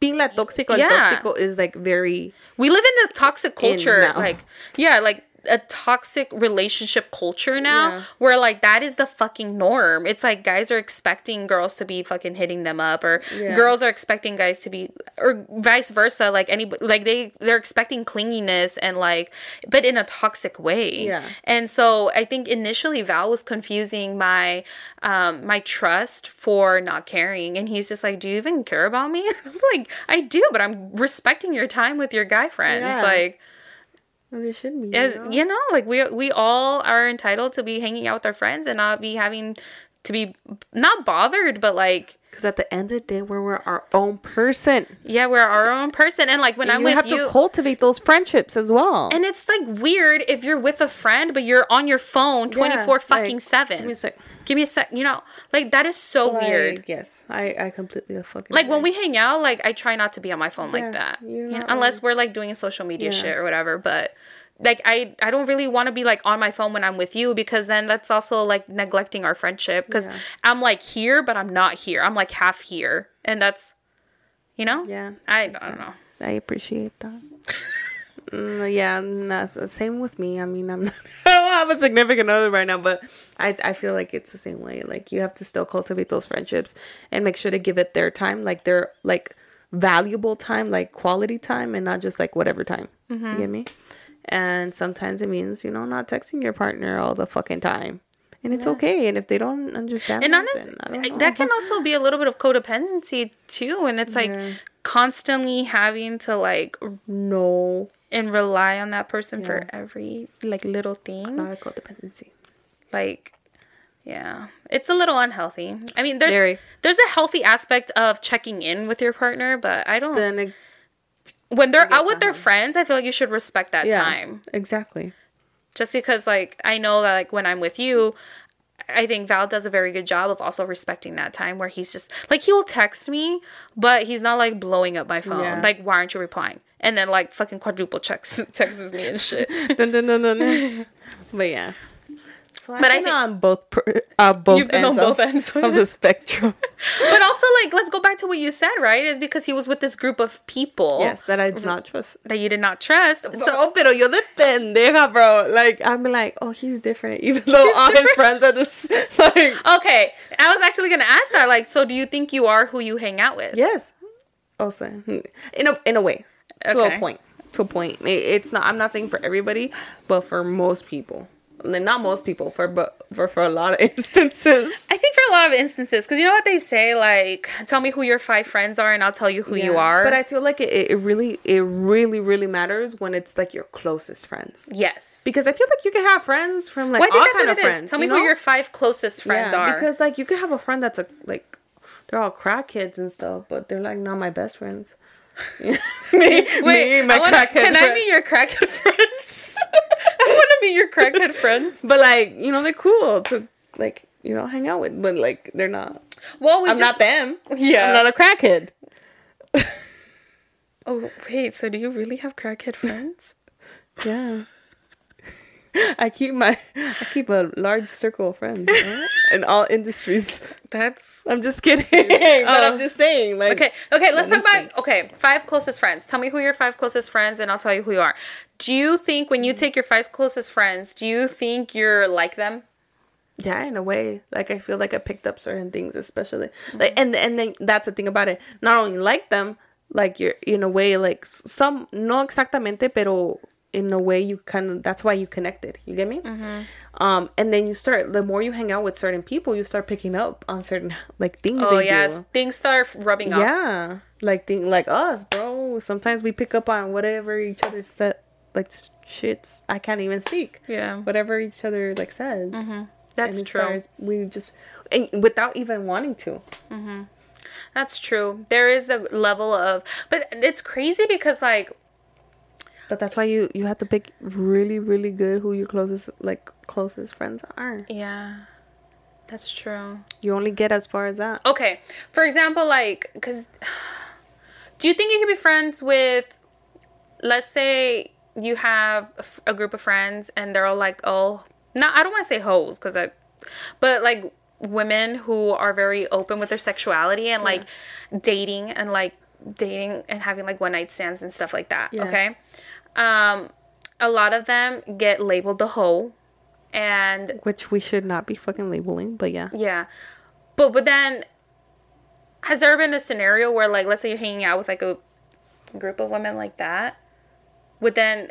Being like toxic Yeah. yeah. toxico is like very we live in the toxic culture like yeah like a toxic relationship culture now Yeah. where like that is the fucking norm it's like guys are expecting girls to be fucking hitting them up or Yeah. girls are expecting guys to be or vice versa like any like they they're expecting clinginess and like but in a toxic way Yeah. and so i think initially val was confusing my um my trust for not caring and he's just like do you even care about me i'm like i do but i'm respecting your time with your guy friends Yeah. like well, they should be. as you know? you know like we we all are entitled to be hanging out with our friends and not be having to be not bothered but like Because at the end of the day, we're, we're our own person. yeah we're our own person and like when i'm you with have you to cultivate those friendships as well. and it's like weird if you're with a friend but you're on your phone 24 like, fucking 7 give me a sec. Give me a sec you know like that is so weird Yes, I I completely fucking like when we hang out like i try not to be on my phone Yeah, like that you're know, unless we're like doing social media Yeah. shit or whatever but like i i don't really want to be like on my phone when i'm with you because then that's also like neglecting our friendship because Yeah. i'm like here but i'm not here i'm like half here and that's you know Yeah, i, I don't know I appreciate that. Mm, yeah, no, same with me. I mean, I'm not, I don't have a significant other right now, but I, I feel like it's the same way. Like you have to still cultivate those friendships and make sure to give it their time, like their like valuable time, like quality time, and not just like whatever time. Mm-hmm. You get me? And sometimes it means you know not texting your partner all the fucking time, and it's okay. And if they don't understand, and that, honestly then I don't know. that can also be a little bit of codependency too and it's like Yeah. constantly having to like no and rely on that person for every like little thing not a codependency. like yeah it's a little unhealthy i mean there's Very. there's a healthy aspect of checking in with your partner but i don't Then it, when they're out with their friends i feel like you should respect that yeah, time exactly. just because like i know that like when i'm with you i think val does a very good job of also respecting that time where he's just like he will text me but he's not like blowing up my phone Yeah. like why aren't you replying and then like fucking quadruple checks texts me and shit dun, dun, dun, dun, but yeah So I've But I think- on both per, uh, both You've been ends on of, both ends. of the spectrum. but also like let's go back to what you said, right? Is because he was with this group of people. yes, that I did not trust. That you did not trust. So So, pero yo de pendeja, bro. Like, I'm like, oh, he's different, even though all his friends are this. Like, okay, I was actually gonna ask that. Like, so do you think you are who you hang out with? yes, also in a in a way, to a point, to a point. It's not. I'm not saying for everybody, but for most people. Not most people, for but for for a lot of instances. I think for a lot of instances, because you know what they say, like, tell me who your five friends are, and I'll tell you who you are. But I feel like it, it really, it really, really matters when it's like your closest friends. yes. Because I feel like you can have friends from like Well, all kind of it is. friends. Tell me you who your five closest friends Yeah, are. Because like you could have a friend that's a like they're all crackheads and stuff, but they're like not my best friends. me, Wait, me, and my I wanna, crackhead can I friend. meet your crackhead friends? I want to meet your crackhead friends. But like you know they're cool to like you know hang out with, but like they're not. Well, we I'm just not them. Yeah. I'm not a crackhead. Oh wait, so do you really have crackhead friends? Yeah. I keep my I keep a large circle of friends know, in all industries. That's I'm just kidding, but I'm Oh. just saying like okay. Okay, let's talk about sense. okay five closest friends. Tell me who your five closest friends, and I'll tell you who you are. Do you think when Mm. you take your five closest friends, do you think you're like them? yeah in a way like i feel like i picked up certain things especially like and and then that's the thing about it not only like them like you're in a way like some no exactamente pero in a way you kind of that's why you connected you get me mm-hmm. um and then you start the more you hang out with certain people you start picking up on certain like things Oh yes, do. things start rubbing off. yeah like thing like us bro sometimes we pick up on whatever each other said like shits i can't even speak Yeah. whatever each other like says mm-hmm. That's and it true. starts- we just and without even wanting to. Mm-hmm. That's true. There is a level of, but it's crazy because like But that's why you you have to pick really really good who your closest like closest friends are. yeah, that's true. You only get as far as that. Okay, for example, like, because do you think you can be friends with, let's say you have a f- a group of friends and they're all like, oh, no, I don't want to say hoes because I, but like women who are very open with their sexuality and like dating and like dating and having like one night stands and stuff like that. Yeah. Okay. Um, a lot of them get labeled the hoe and Which we should not be fucking labeling, but yeah. yeah. But but then has there been a scenario where like let's say you're hanging out with like a group of women like that? Would then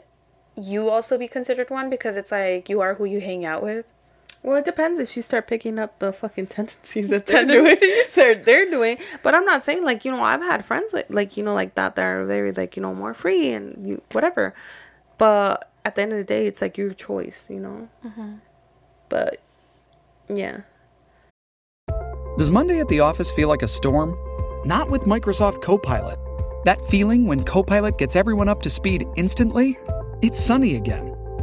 you also be considered one because it's like you are who you hang out with? Well, it depends if you start picking up the fucking tendencies that Tendencies? they're doing. they're, they're doing. But I'm not saying like you know I've had friends like like you know like that that are very like you know more free and you whatever. But at the end of the day, it's like your choice, you know. Mm-hmm. But yeah. Does Monday at the office feel like a storm? Not with Microsoft Copilot. That feeling when Copilot gets everyone up to speed instantly? It's sunny again.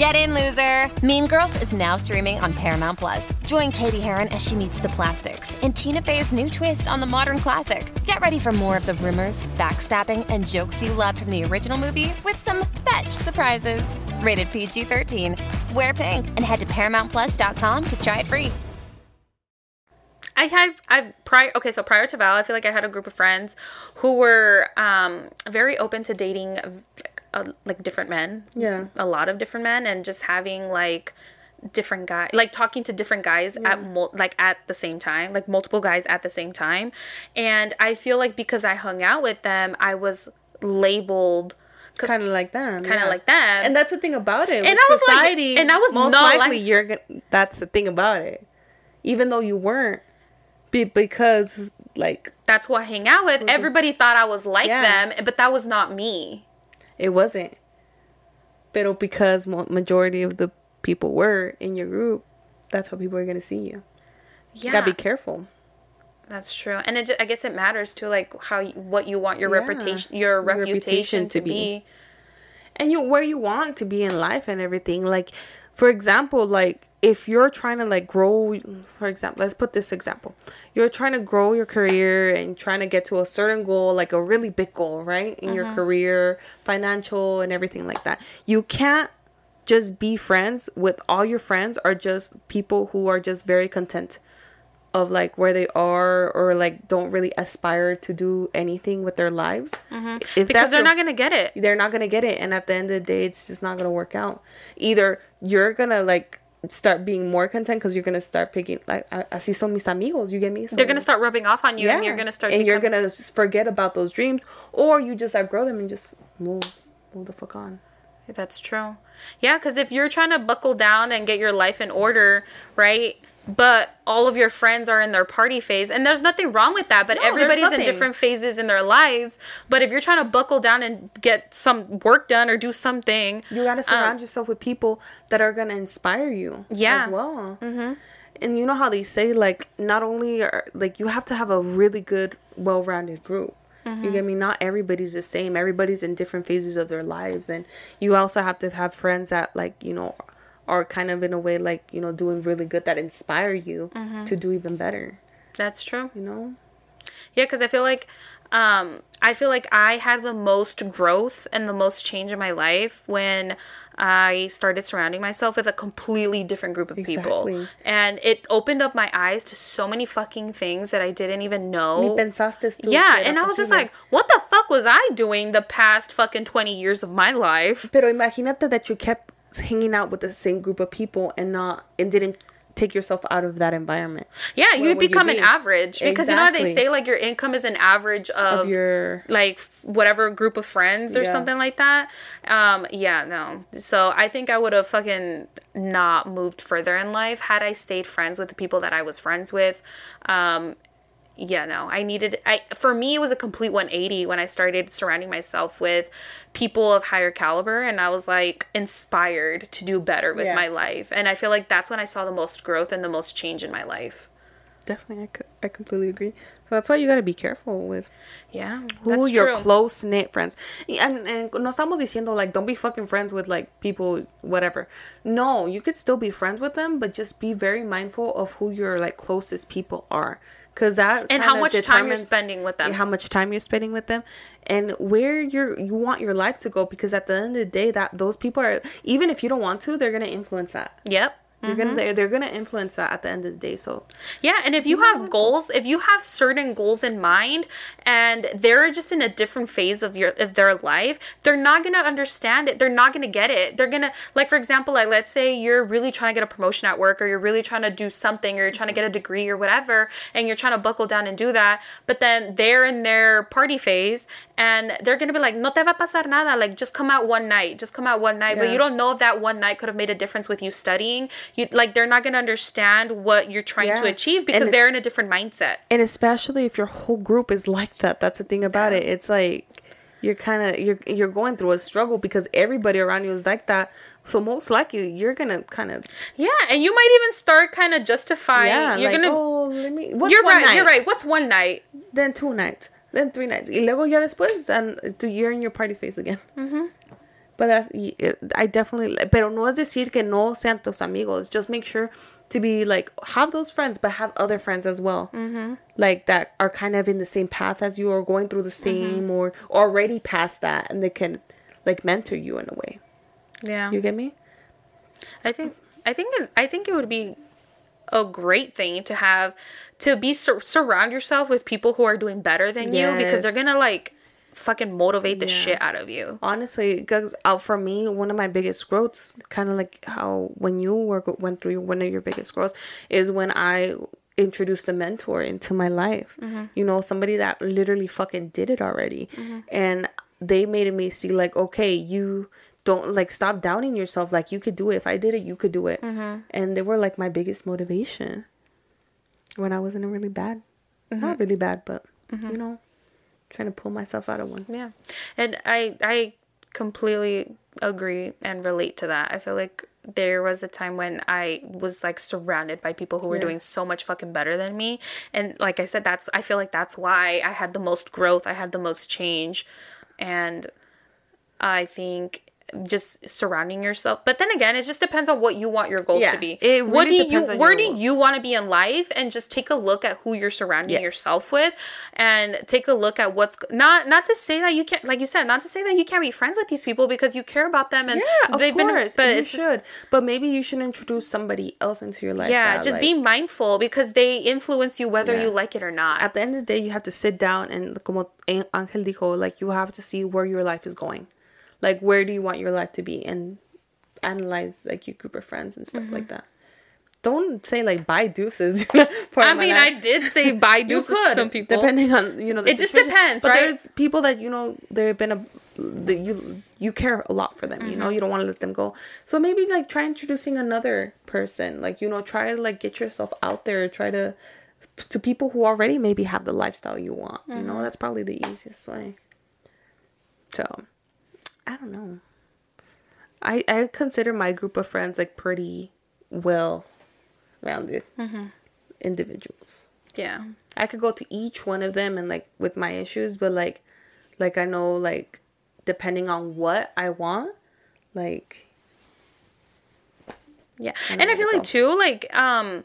Get in, loser! Mean Girls is now streaming on Paramount Plus. Join Cady Heron as she meets the plastics in Tina Fey's new twist on the modern classic. Get ready for more of the rumors, backstabbing, and jokes you loved from the original movie with some fetch surprises. Rated PG 13. Wear pink and head to ParamountPlus.com to try it free. I had I prior okay, so prior to Val, I feel like I had a group of friends who were um very open to dating like, uh, like different men. Yeah. A lot of different men and just having like different guys like talking to different guys at mul- like at the same time like multiple guys at the same time and i feel like because i hung out with them i was labeled kind of like them Kinda yeah. like them. and that's the thing about it And with I was like- and I was most likely like- you're gonna that's the thing about it even though you weren't be, because like that's who i hang out with everybody thought i was like Yeah. them but that was not me it wasn't. But because majority of the people were in your group that's how people are gonna see you. Yeah you gotta be careful. That's true, and it, I guess it matters too, like how what you want your Yeah. reputation, your reputation, to be. and you where you want to be in life and everything like for example like if you're trying to like grow for example let's put this example you're trying to grow your career and trying to get to a certain goal like a really big goal right in your Mhm. career financial and everything like that you can't just be friends with all your friends are just people who are just very content of like where they are or like don't really aspire to do anything with their lives Mhm. if Because they're your- not gonna get it. they're not gonna get it and at the end of the day it's just not gonna work out either you're gonna like start being more content because you're gonna start picking like "A- así son mis amigos you get me So- They're gonna start rubbing off on you, and you're gonna start. and you're gonna just forget about those dreams or you just outgrow them and just move move the fuck on That's true. Yeah, because if you're trying to buckle down and get your life in order, right? But all of your friends are in their party phase, and there's nothing wrong with that. But No, everybody's in different phases in their lives. But if you're trying to buckle down and get some work done or do something, you gotta surround yourself with people that are gonna inspire you Yeah. as well mm-hmm. and you know how they say like not only are like you have to have a really good well-rounded group you Mhm. get me not everybody's the same everybody's in different phases of their lives and you also have to have friends that like you know are kind of in a way like you know doing really good that inspire you Mhm. to do even better that's true. you know Yeah, because I feel like um, I feel like I had the most growth and the most change in my life when I started surrounding myself with a completely different group of people, and it opened up my eyes to so many fucking things that I didn't even know. Ni pensaste tú que yeah, and I was just like, what the fuck was I doing the past fucking twenty years of my life? Pero imagínate that you kept hanging out with the same group of people and not and didn't take yourself out of that environment. Yeah, you'd would you become an average because you know how they say like your income is an average of, Of your- like whatever group of friends or Yeah. something like that. Um, yeah, no. So I think I would have fucking not moved further in life had I stayed friends with the people that I was friends with. Um, yeah, no. I needed I for me it was a complete 180 when I started surrounding myself with people of higher caliber and I was like inspired to do better with Yeah. my life. And I feel like that's when I saw the most growth and the most change in my life. Definitely, I, I completely agree. So that's why you got to be careful with Yeah, who your close knit friends. And, and no estamos diciendo like don't be fucking friends with like people whatever. No, you could still be friends with them, but just be very mindful of who your like closest people are. Cause that and how much time you're spending with them. how much time you're spending with them and where you're you want your life to go because at the end of the day that those people are even if you don't want to they're gonna influence that Yep. You're Mhm. gonna they're, they're gonna influence that at the end of the day so Yeah, and if you have goals, if you have certain goals in mind and they're just in a different phase of your of their life, they're not to understand it. They're not to get it. They're to like for example, like let's say you're really trying to get a promotion at work or you're really trying to do something or you're trying to get a degree or whatever and you're trying to buckle down and do that, but then they're in their party phase and they're to be like, "No te va a pasar nada. Like just come out one night. Just come out one night." But you don't know if that one night could have made a difference with you studying. You like they're not to understand what you're trying to achieve because And- they're in a different mindset. and especially if your whole group is like that that's the thing about it it's like you're kind of you're you're going through a struggle because everybody around you is like that so most likely you're gonna kind of Yeah, and you might even start kind of justifying. yeah you're like, gonna. oh let me what's you're one right. night? You're right. What's one night? then two nights then three nights y luego ya después and you're in your party phase again Mm-hmm. But that's it- I definitely. Pero no es decir que no sean tus amigos. Just make sure to be like have those friends, but have other friends as well. Mm-hmm. Like that are kind of in the same path as you, or going through the same, or already past that, and they can like mentor you in a way. Yeah. You get me? I think I think it, I think it would be a great thing to have to be sur- surround yourself with people who are doing better than you because they're gonna like fucking motivate the shit out of you. Honestly, because out for me, one of my biggest growths, kind of like how when you were went through one of your biggest growths, is when I introduced a mentor into my life. Mhm. You know, somebody that literally fucking did it already, Mhm. and they made me see like, okay, you don't like stop doubting yourself. Like you could do it. If I did it, you could do it. Mhm. And they were like my biggest motivation when I was in a really bad, not Mhm. really bad, but Mhm. you know, trying to pull myself out of one. Yeah. And I I completely agree and relate to that. I feel like there was a time when I was like surrounded by people who were Yeah. doing so much fucking better than me. And like I said, that's I feel like that's why I had the most growth, I had the most change. And I think just surrounding yourself. But then again, it just depends on what you want your goals Yeah, to be. it what do really you where do goals. you want to be in life and just take a look at who you're surrounding Yes. yourself with and take a look at what's not not to say that you can't like you said, not to say that you can't be friends with these people because you care about them and Yeah, they've course. been but and you it's just- should. but maybe you should introduce somebody else into your life. yeah, that, just like, be mindful because they influence you whether Yeah. you like it or not. At the end of the day, you have to sit down and, como Angel dijo, like you have to see where your life is going. Like, where do you want your life to be? And analyze like your group of friends and stuff like that. Don't say like buy deuces. Mm-hmm. I mean. I did say You deuces some people. depending on you know. The It just depends, but right? there's people that you know they've been a that you you care a lot for them. You know, Mm-hmm. you don't want to let them go. So maybe like try introducing another person. Like you know, try to like get yourself out there. Try to to people who already maybe have the lifestyle you want. You Mm-hmm. know, that's probably the easiest way. So, I don't know. I I consider my group of friends like pretty well rounded Mm-hmm. individuals. yeah. I could go to each one of them and like with my issues, but like like I know like depending on what I want, like Yeah. I And I feel like too, like, um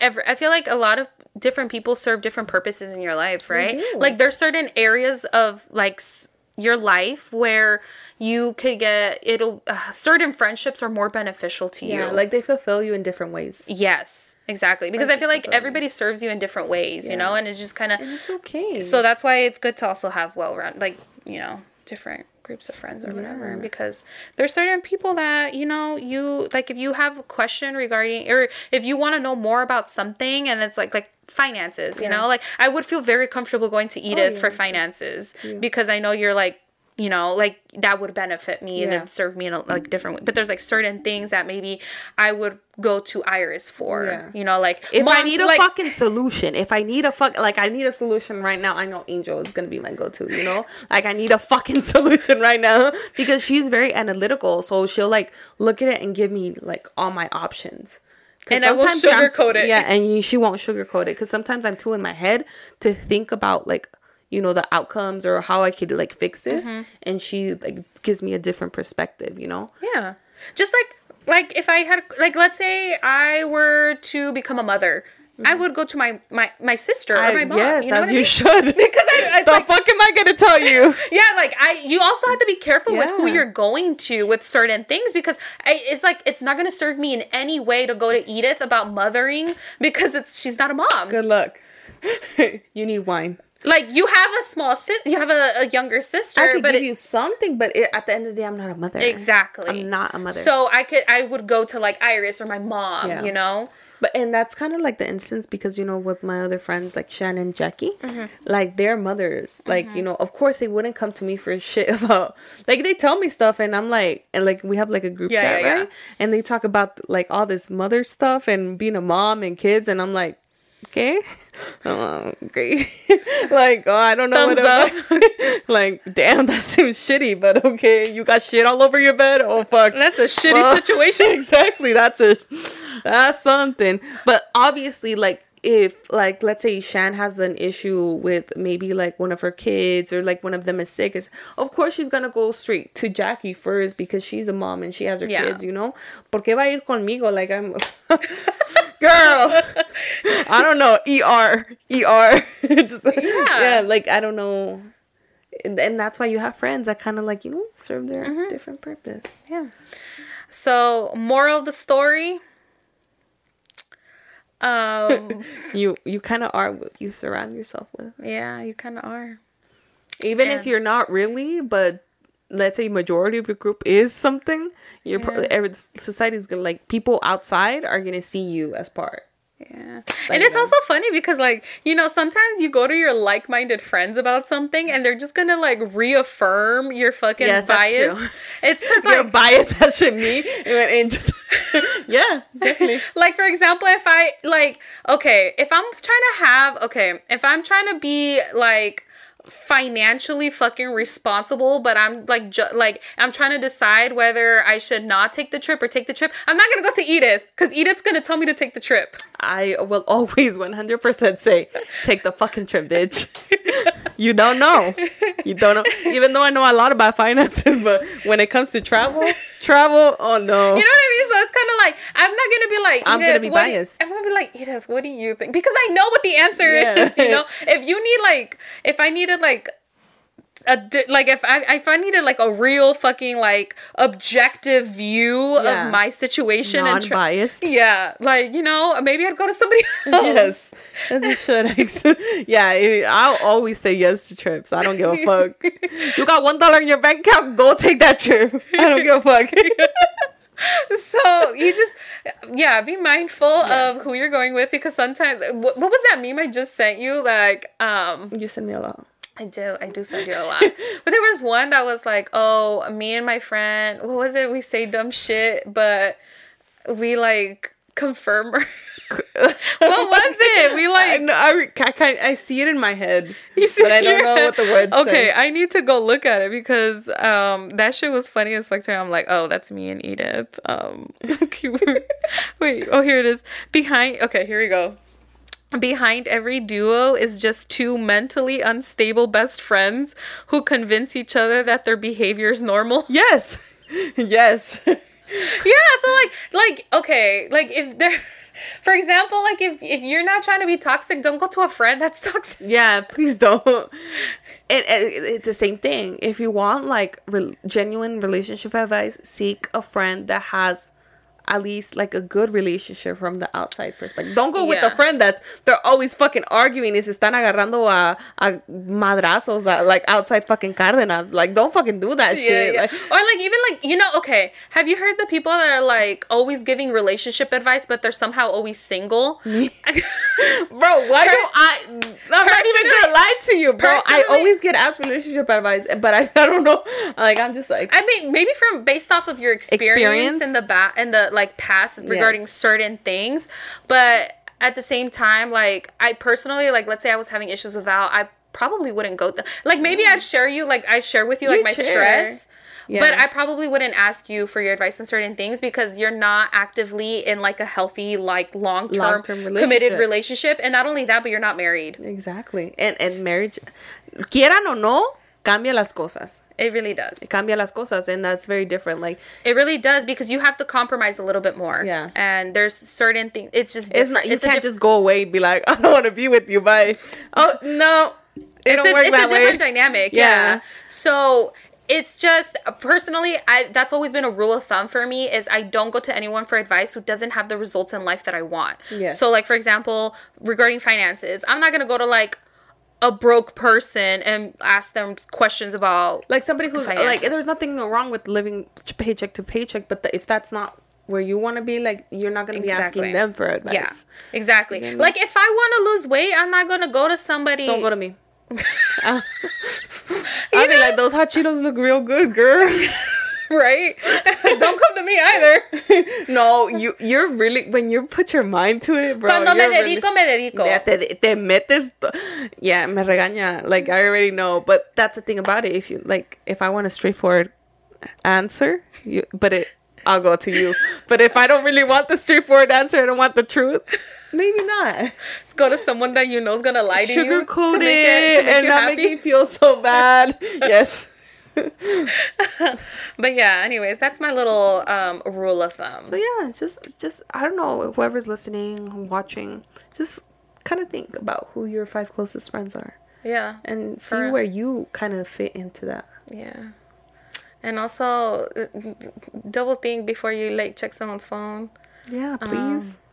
every, I feel like a lot of different people serve different purposes in your life, right? Like there's certain areas of like s- your life where you could get it'll uh, certain friendships are more beneficial to yeah, you. like they fulfill you in different ways. yes, exactly. Because Like, I feel like fulfill you. everybody serves you in different ways, you know, and it's just kind of it's okay. so that's why it's good to also have well round like you know different groups of friends or whatever because there's certain people that you know you like if you have a question regarding or if you want to know more about something and it's like like finances you Yeah. know like i would feel very comfortable going to edith oh, yeah, for finances because i know you're like you know like that would benefit me and Yeah. serve me in a like different way but there's like certain things that maybe i would go to iris for Yeah. you know like if I mom, need a like, fucking solution, if I need a fuck like I need a solution right now, I know Angel is gonna be my go-to. You know, like I need a fucking solution right now because she's very analytical. So she'll like look at it and give me like all my options. And I will sugarcoat it. Yeah, and you- she won't sugarcoat it because sometimes I'm too in my head to think about like you know the outcomes or how I could like fix this, Mm-hmm. and she like gives me a different perspective. You know. Yeah. Just like like if I had like let's say I were to become a mother, I mm-hmm. would go to my my my sister or I- my mom. yes, you know as you mean? should. Because I, I the like, fuck am I gonna tell you? yeah, like I you also have to be careful with who you're going to with certain things because I, it's like it's not gonna serve me in any way to go to Edith about mothering because it's she's not a mom. Good luck. you need wine. Like you have a small sis, you have a, a younger sister, I could but give it- you something, but it, at the end of the day, I'm not a mother. exactly. I'm not a mother. So I could I would go to like Iris or my mom, Yeah. you know. But and that's kind of like the instance because you know with my other friends like Shannon, and Jackie, Mm-hmm. like their mothers, like you know, of course they wouldn't come to me for shit about like they tell me stuff and I'm like and like we have like a group Yeah, chat yeah, yeah. right, and they talk about like all this mother stuff and being a mom and kids and I'm like. Okay, oh, great. like, oh, I don't know Thumbs what like, damn, that seems shitty, but okay. You got shit all over your bed. Oh fuck, That's a shitty Well, situation. exactly. That's a that's something. But obviously, like if like let's say Shan has an issue with maybe like one of her kids or like one of them is sick, is of course she's gonna go straight to Jackie first because she's a mom and she has her Yeah. kids, you know. Porque va a ir conmigo? Like I'm girl. I don't know. ER. ER. Just yeah. like I don't know. And, and that's why you have friends that kind of like, you know, serve their Mm-hmm. different purpose. Yeah. So, moral of the story. Um, You you kind of are what you surround yourself with. yeah, you kind of are. Even Yeah. if you're not really, but let's say majority of your group is something, you're pro- society's gonna like people outside are gonna see you as part. Yeah. and it's um, also funny because, like, you know, sometimes you go to your like minded friends about something and they're just gonna, like, reaffirm your fucking Yes, bias. It's just Your bias that shit me and, and just yeah, definitely. like for example if i like okay if i'm trying to have okay if i'm trying to be like financially fucking responsible, but I'm like ju- like I'm trying to decide whether I should not take the trip or take the trip. I'm not gonna go to Edith because Edith's gonna tell me to take the trip. I will always 100% say, take the fucking trip, bitch. you don't know. You don't know. Even though I know a lot about finances, but when it comes to travel, travel, oh no. You know what I mean? It's kind of like I'm not gonna be like I'm gonna be what do you-" biased. I'm gonna be like Edith, what do you think? Because I know what the answer Yeah. is. You know, if you need like, if I needed like. A like if I if I needed like a real fucking like objective view Yeah. of my situation and tra- Non-biased. yeah like you know maybe I'd go to somebody else Yes, as you should. yeah, I'll always say yes to trips. I don't give a fuck. you got one dollar in your bank account, go take that trip. I don't give a fuck. So you just yeah be mindful of who you're going with because sometimes what, what was that meme I just sent you like um you send me a lot. I do. I do send you a lot. but there was one that was like, oh, me and my friend, what was it? We say dumb shit, but we like confirm. what was it? We I, like. know, I, I, kind I see it in my head, You see but I don't know what the words Okay, say. I need to go look at it because um that shit was funny as fuck to me. I'm like, oh, that's me and Edith. Um, wait, oh here it is. Behind. Okay, here we go. Behind every duo is just two mentally unstable best friends who convince each other that their behavior is normal. Yes, yes. yeah, so like like okay, like if they're for example, like if if you're not trying to be toxic, don't go to a friend that's toxic. Yeah, please don't. And, it- it's the same thing. If you want like re- genuine relationship advice, seek a friend that has at least like a good relationship from the outside perspective. Don't go with Yeah. a friend that's they're always fucking arguing se están agarrando a, a madrazos that, like outside fucking Cárdenas. Like don't fucking do that Yeah, shit. yeah. Like, or like even like you know okay have you heard the people that are like always giving relationship advice but they're somehow always single bro, why do I? I'm not even gonna lie to you, bro. I always get asked relationship advice, but I, I don't know. Like I'm just like I mean, maybe from based off of your experience, Experience? in the back and the like past regarding Yes. certain things, but at the same time, like I personally, like let's say I was having issues with Val, I probably wouldn't go th- like maybe I'd share you like I share with you like You my share. stress. But I probably wouldn't ask you for your advice on certain things because you're not actively in like a healthy, like long term committed relationship. relationship. And not only that, but you're not married. Exactly. And and marriage, quieran o no, cambia las cosas. It really does. It cambia las cosas, and that's very different. Like It really does because you have to compromise a little bit more. Yeah. And there's certain things. It's just it's not. You It's can't diff- just go away and be like, I don't want to be with you. Bye. Oh no, it it's don't a, work it's that a different dynamic. Yeah. Yeah. So it's just personally, I that's always been a rule of thumb for me is I don't go to anyone for advice who doesn't have the results in life that I want. Yes. So like for example, regarding finances, I'm not gonna go to like a broke person and ask them questions about Like somebody who's like, finances. there's nothing wrong with living paycheck to paycheck, but the, if that's not where you want to be, like you're not gonna be asking them for advice. Yeah, exactly. You know? Like if I want to lose weight, I'm not gonna go to somebody. Don't go to me. I'll be like, those hot Cheetos look real good, girl. right? Don't come to me either. no, you you're really when you put your mind to it, bro. Cuando me you're really- me dedico. Yeah, te, te metes. Yeah, me regaña. Like I already know, but that's the thing about it. If you like, if I want a straightforward answer, you, but it, I'll go to you. but if I don't really want the straightforward answer, I don't want the truth. Maybe not. Let's go to someone that you know is gonna lie to you Sugarcoat to make it, it to make and you not make happy. me feel so bad. yes. But yeah, anyways, that's my little um, rule of thumb. So yeah, just just I don't know whoever's listening, watching, just kind of think about who your five closest friends are Yeah, and see For- where you kind of fit into that. yeah. And also, uh, double think before you like check someone's phone. Yeah, please.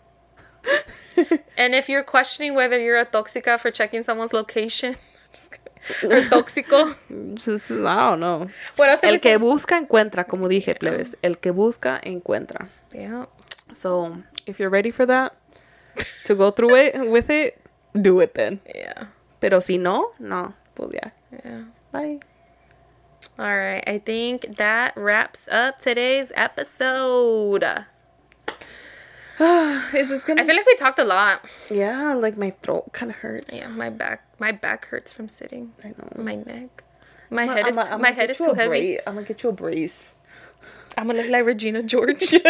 And if you're questioning whether you're a toxica for checking someone's location, just kidding. or toxico. Just, I don't know. What else? El que busca encuentra, como dije, plebes. El que busca encuentra. Yeah. So if you're ready for that, to go through it with it, do it then. Yeah. Pero si no, no, pues ya. Yeah. Bye. All right. I think that wraps up today's episode. Is this gonna? I feel like we talked a lot. yeah, like my throat kind of hurts. Yeah, my back My back hurts from sitting. I know. My neck. My I'ma- head is I'ma- too, I'ma my head is too heavy. bra- I'm gonna get you a brace. I'm gonna look like Regina George.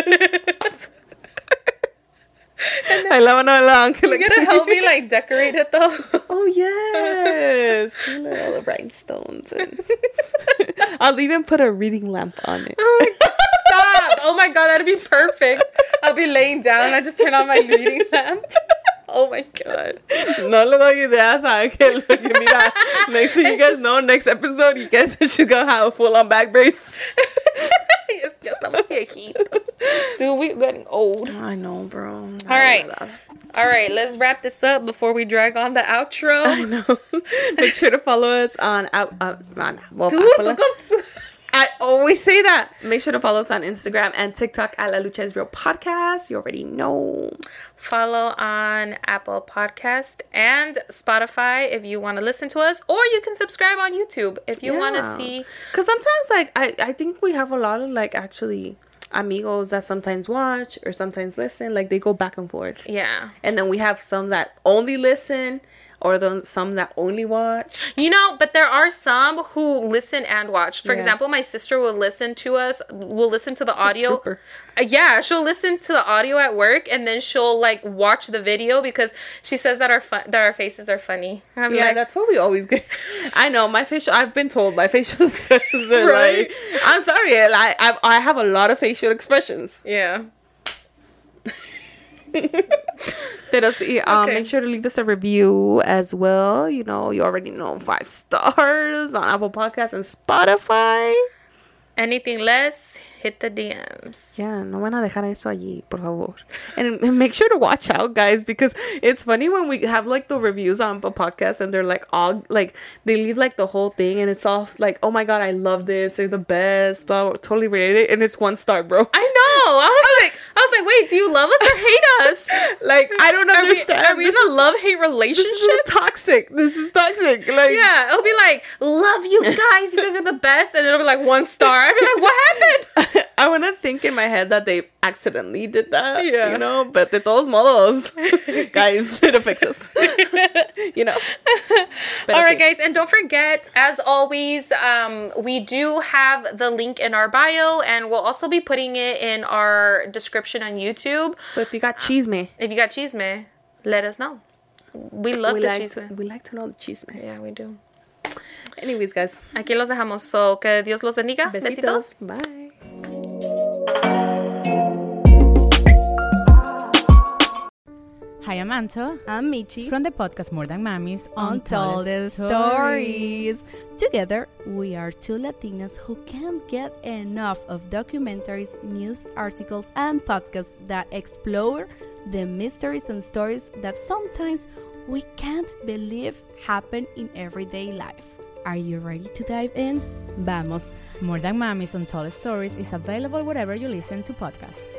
I love no long. You gonna help me like decorate it though? Oh yes, all the rhinestones. And I'll even put a reading lamp on it. Oh my god, stop! Oh my god, that'd be perfect. I'll be laying down. I just turn on my reading lamp. Oh my god. No le doy ideas a que mira. Next thing you guys know, next episode, you guys should go have a full on back brace. yes, yes, estamos viejitos. Dude, we're getting old. I know, bro. All right. All right, let's wrap this up before we drag on the outro. I know. Make sure to follow us on. Uh, uh, on well, Dude, Apple- I always say that. Make sure to follow us on Instagram and TikTok at La Lucha is Real Podcast. You already know. Follow on Apple Podcast and Spotify if you want to listen to us, or you can subscribe on YouTube if you want to see. Because sometimes, like, I, I think we have a lot of, like, actually amigos that sometimes watch or sometimes listen. Like, they go back and forth. Yeah. And then we have some that only listen or the, some that only watch. You know, but there are some who listen and watch. For Yeah. example, my sister will listen to us, will listen to the audio. Uh, yeah, she'll listen to the audio at work and then she'll like watch the video because she says that our fun- that our faces are funny. I'm yeah, like, that's what we always get. I know my facial. I've been told my facial expressions are Right? like. I'm sorry, I, I I have a lot of facial expressions. yeah. Pero sí, um, Okay. make sure to leave us a review as well. You know, you already know five stars on Apple Podcasts and Spotify. Anything less, hit the DMs. Yeah, no van a dejar eso allí, por favor. And, and make sure to watch out, guys, because it's funny when we have like the reviews on a podcast and they're like all like they leave like the whole thing and it's all like, oh my god, I love this, they're the best, blah, totally rated, and it's one star, bro. I know. I was like, I was like, wait, do you love us or hate us? like I don't Are we, understand. are we in a love hate this is relationship? toxic. This is toxic. Like Yeah, it'll be like, love you guys. You guys are the best. And it'll be like one star. I'd be like, what happened? I want to think in my head that they accidentally did that. Yeah. You know, but de todos modos, guys, it'll fix us. you know. But All I guys. And don't forget, as always, um, we do have the link in our bio, and we'll also be putting it in our description on YouTube. So if you got cheese me, If you got chisme, let us know. We love we the like chisme. we like to know the cheese me. Yeah, we do. Anyways, guys, Aquí los dejamos. So, que Dios los bendiga. besitos. Besitos. Bye. Hi, I'm Anto I'm Michi. from the podcast More Than Mamis Untold Stories. Together, we are two Latinas who can't get enough of documentaries, news articles, and podcasts that explore the mysteries and stories that sometimes we can't believe happen in everyday life. Are you ready to dive in? Vamos. More Than Mamis Untold Stories is available wherever you listen to podcasts.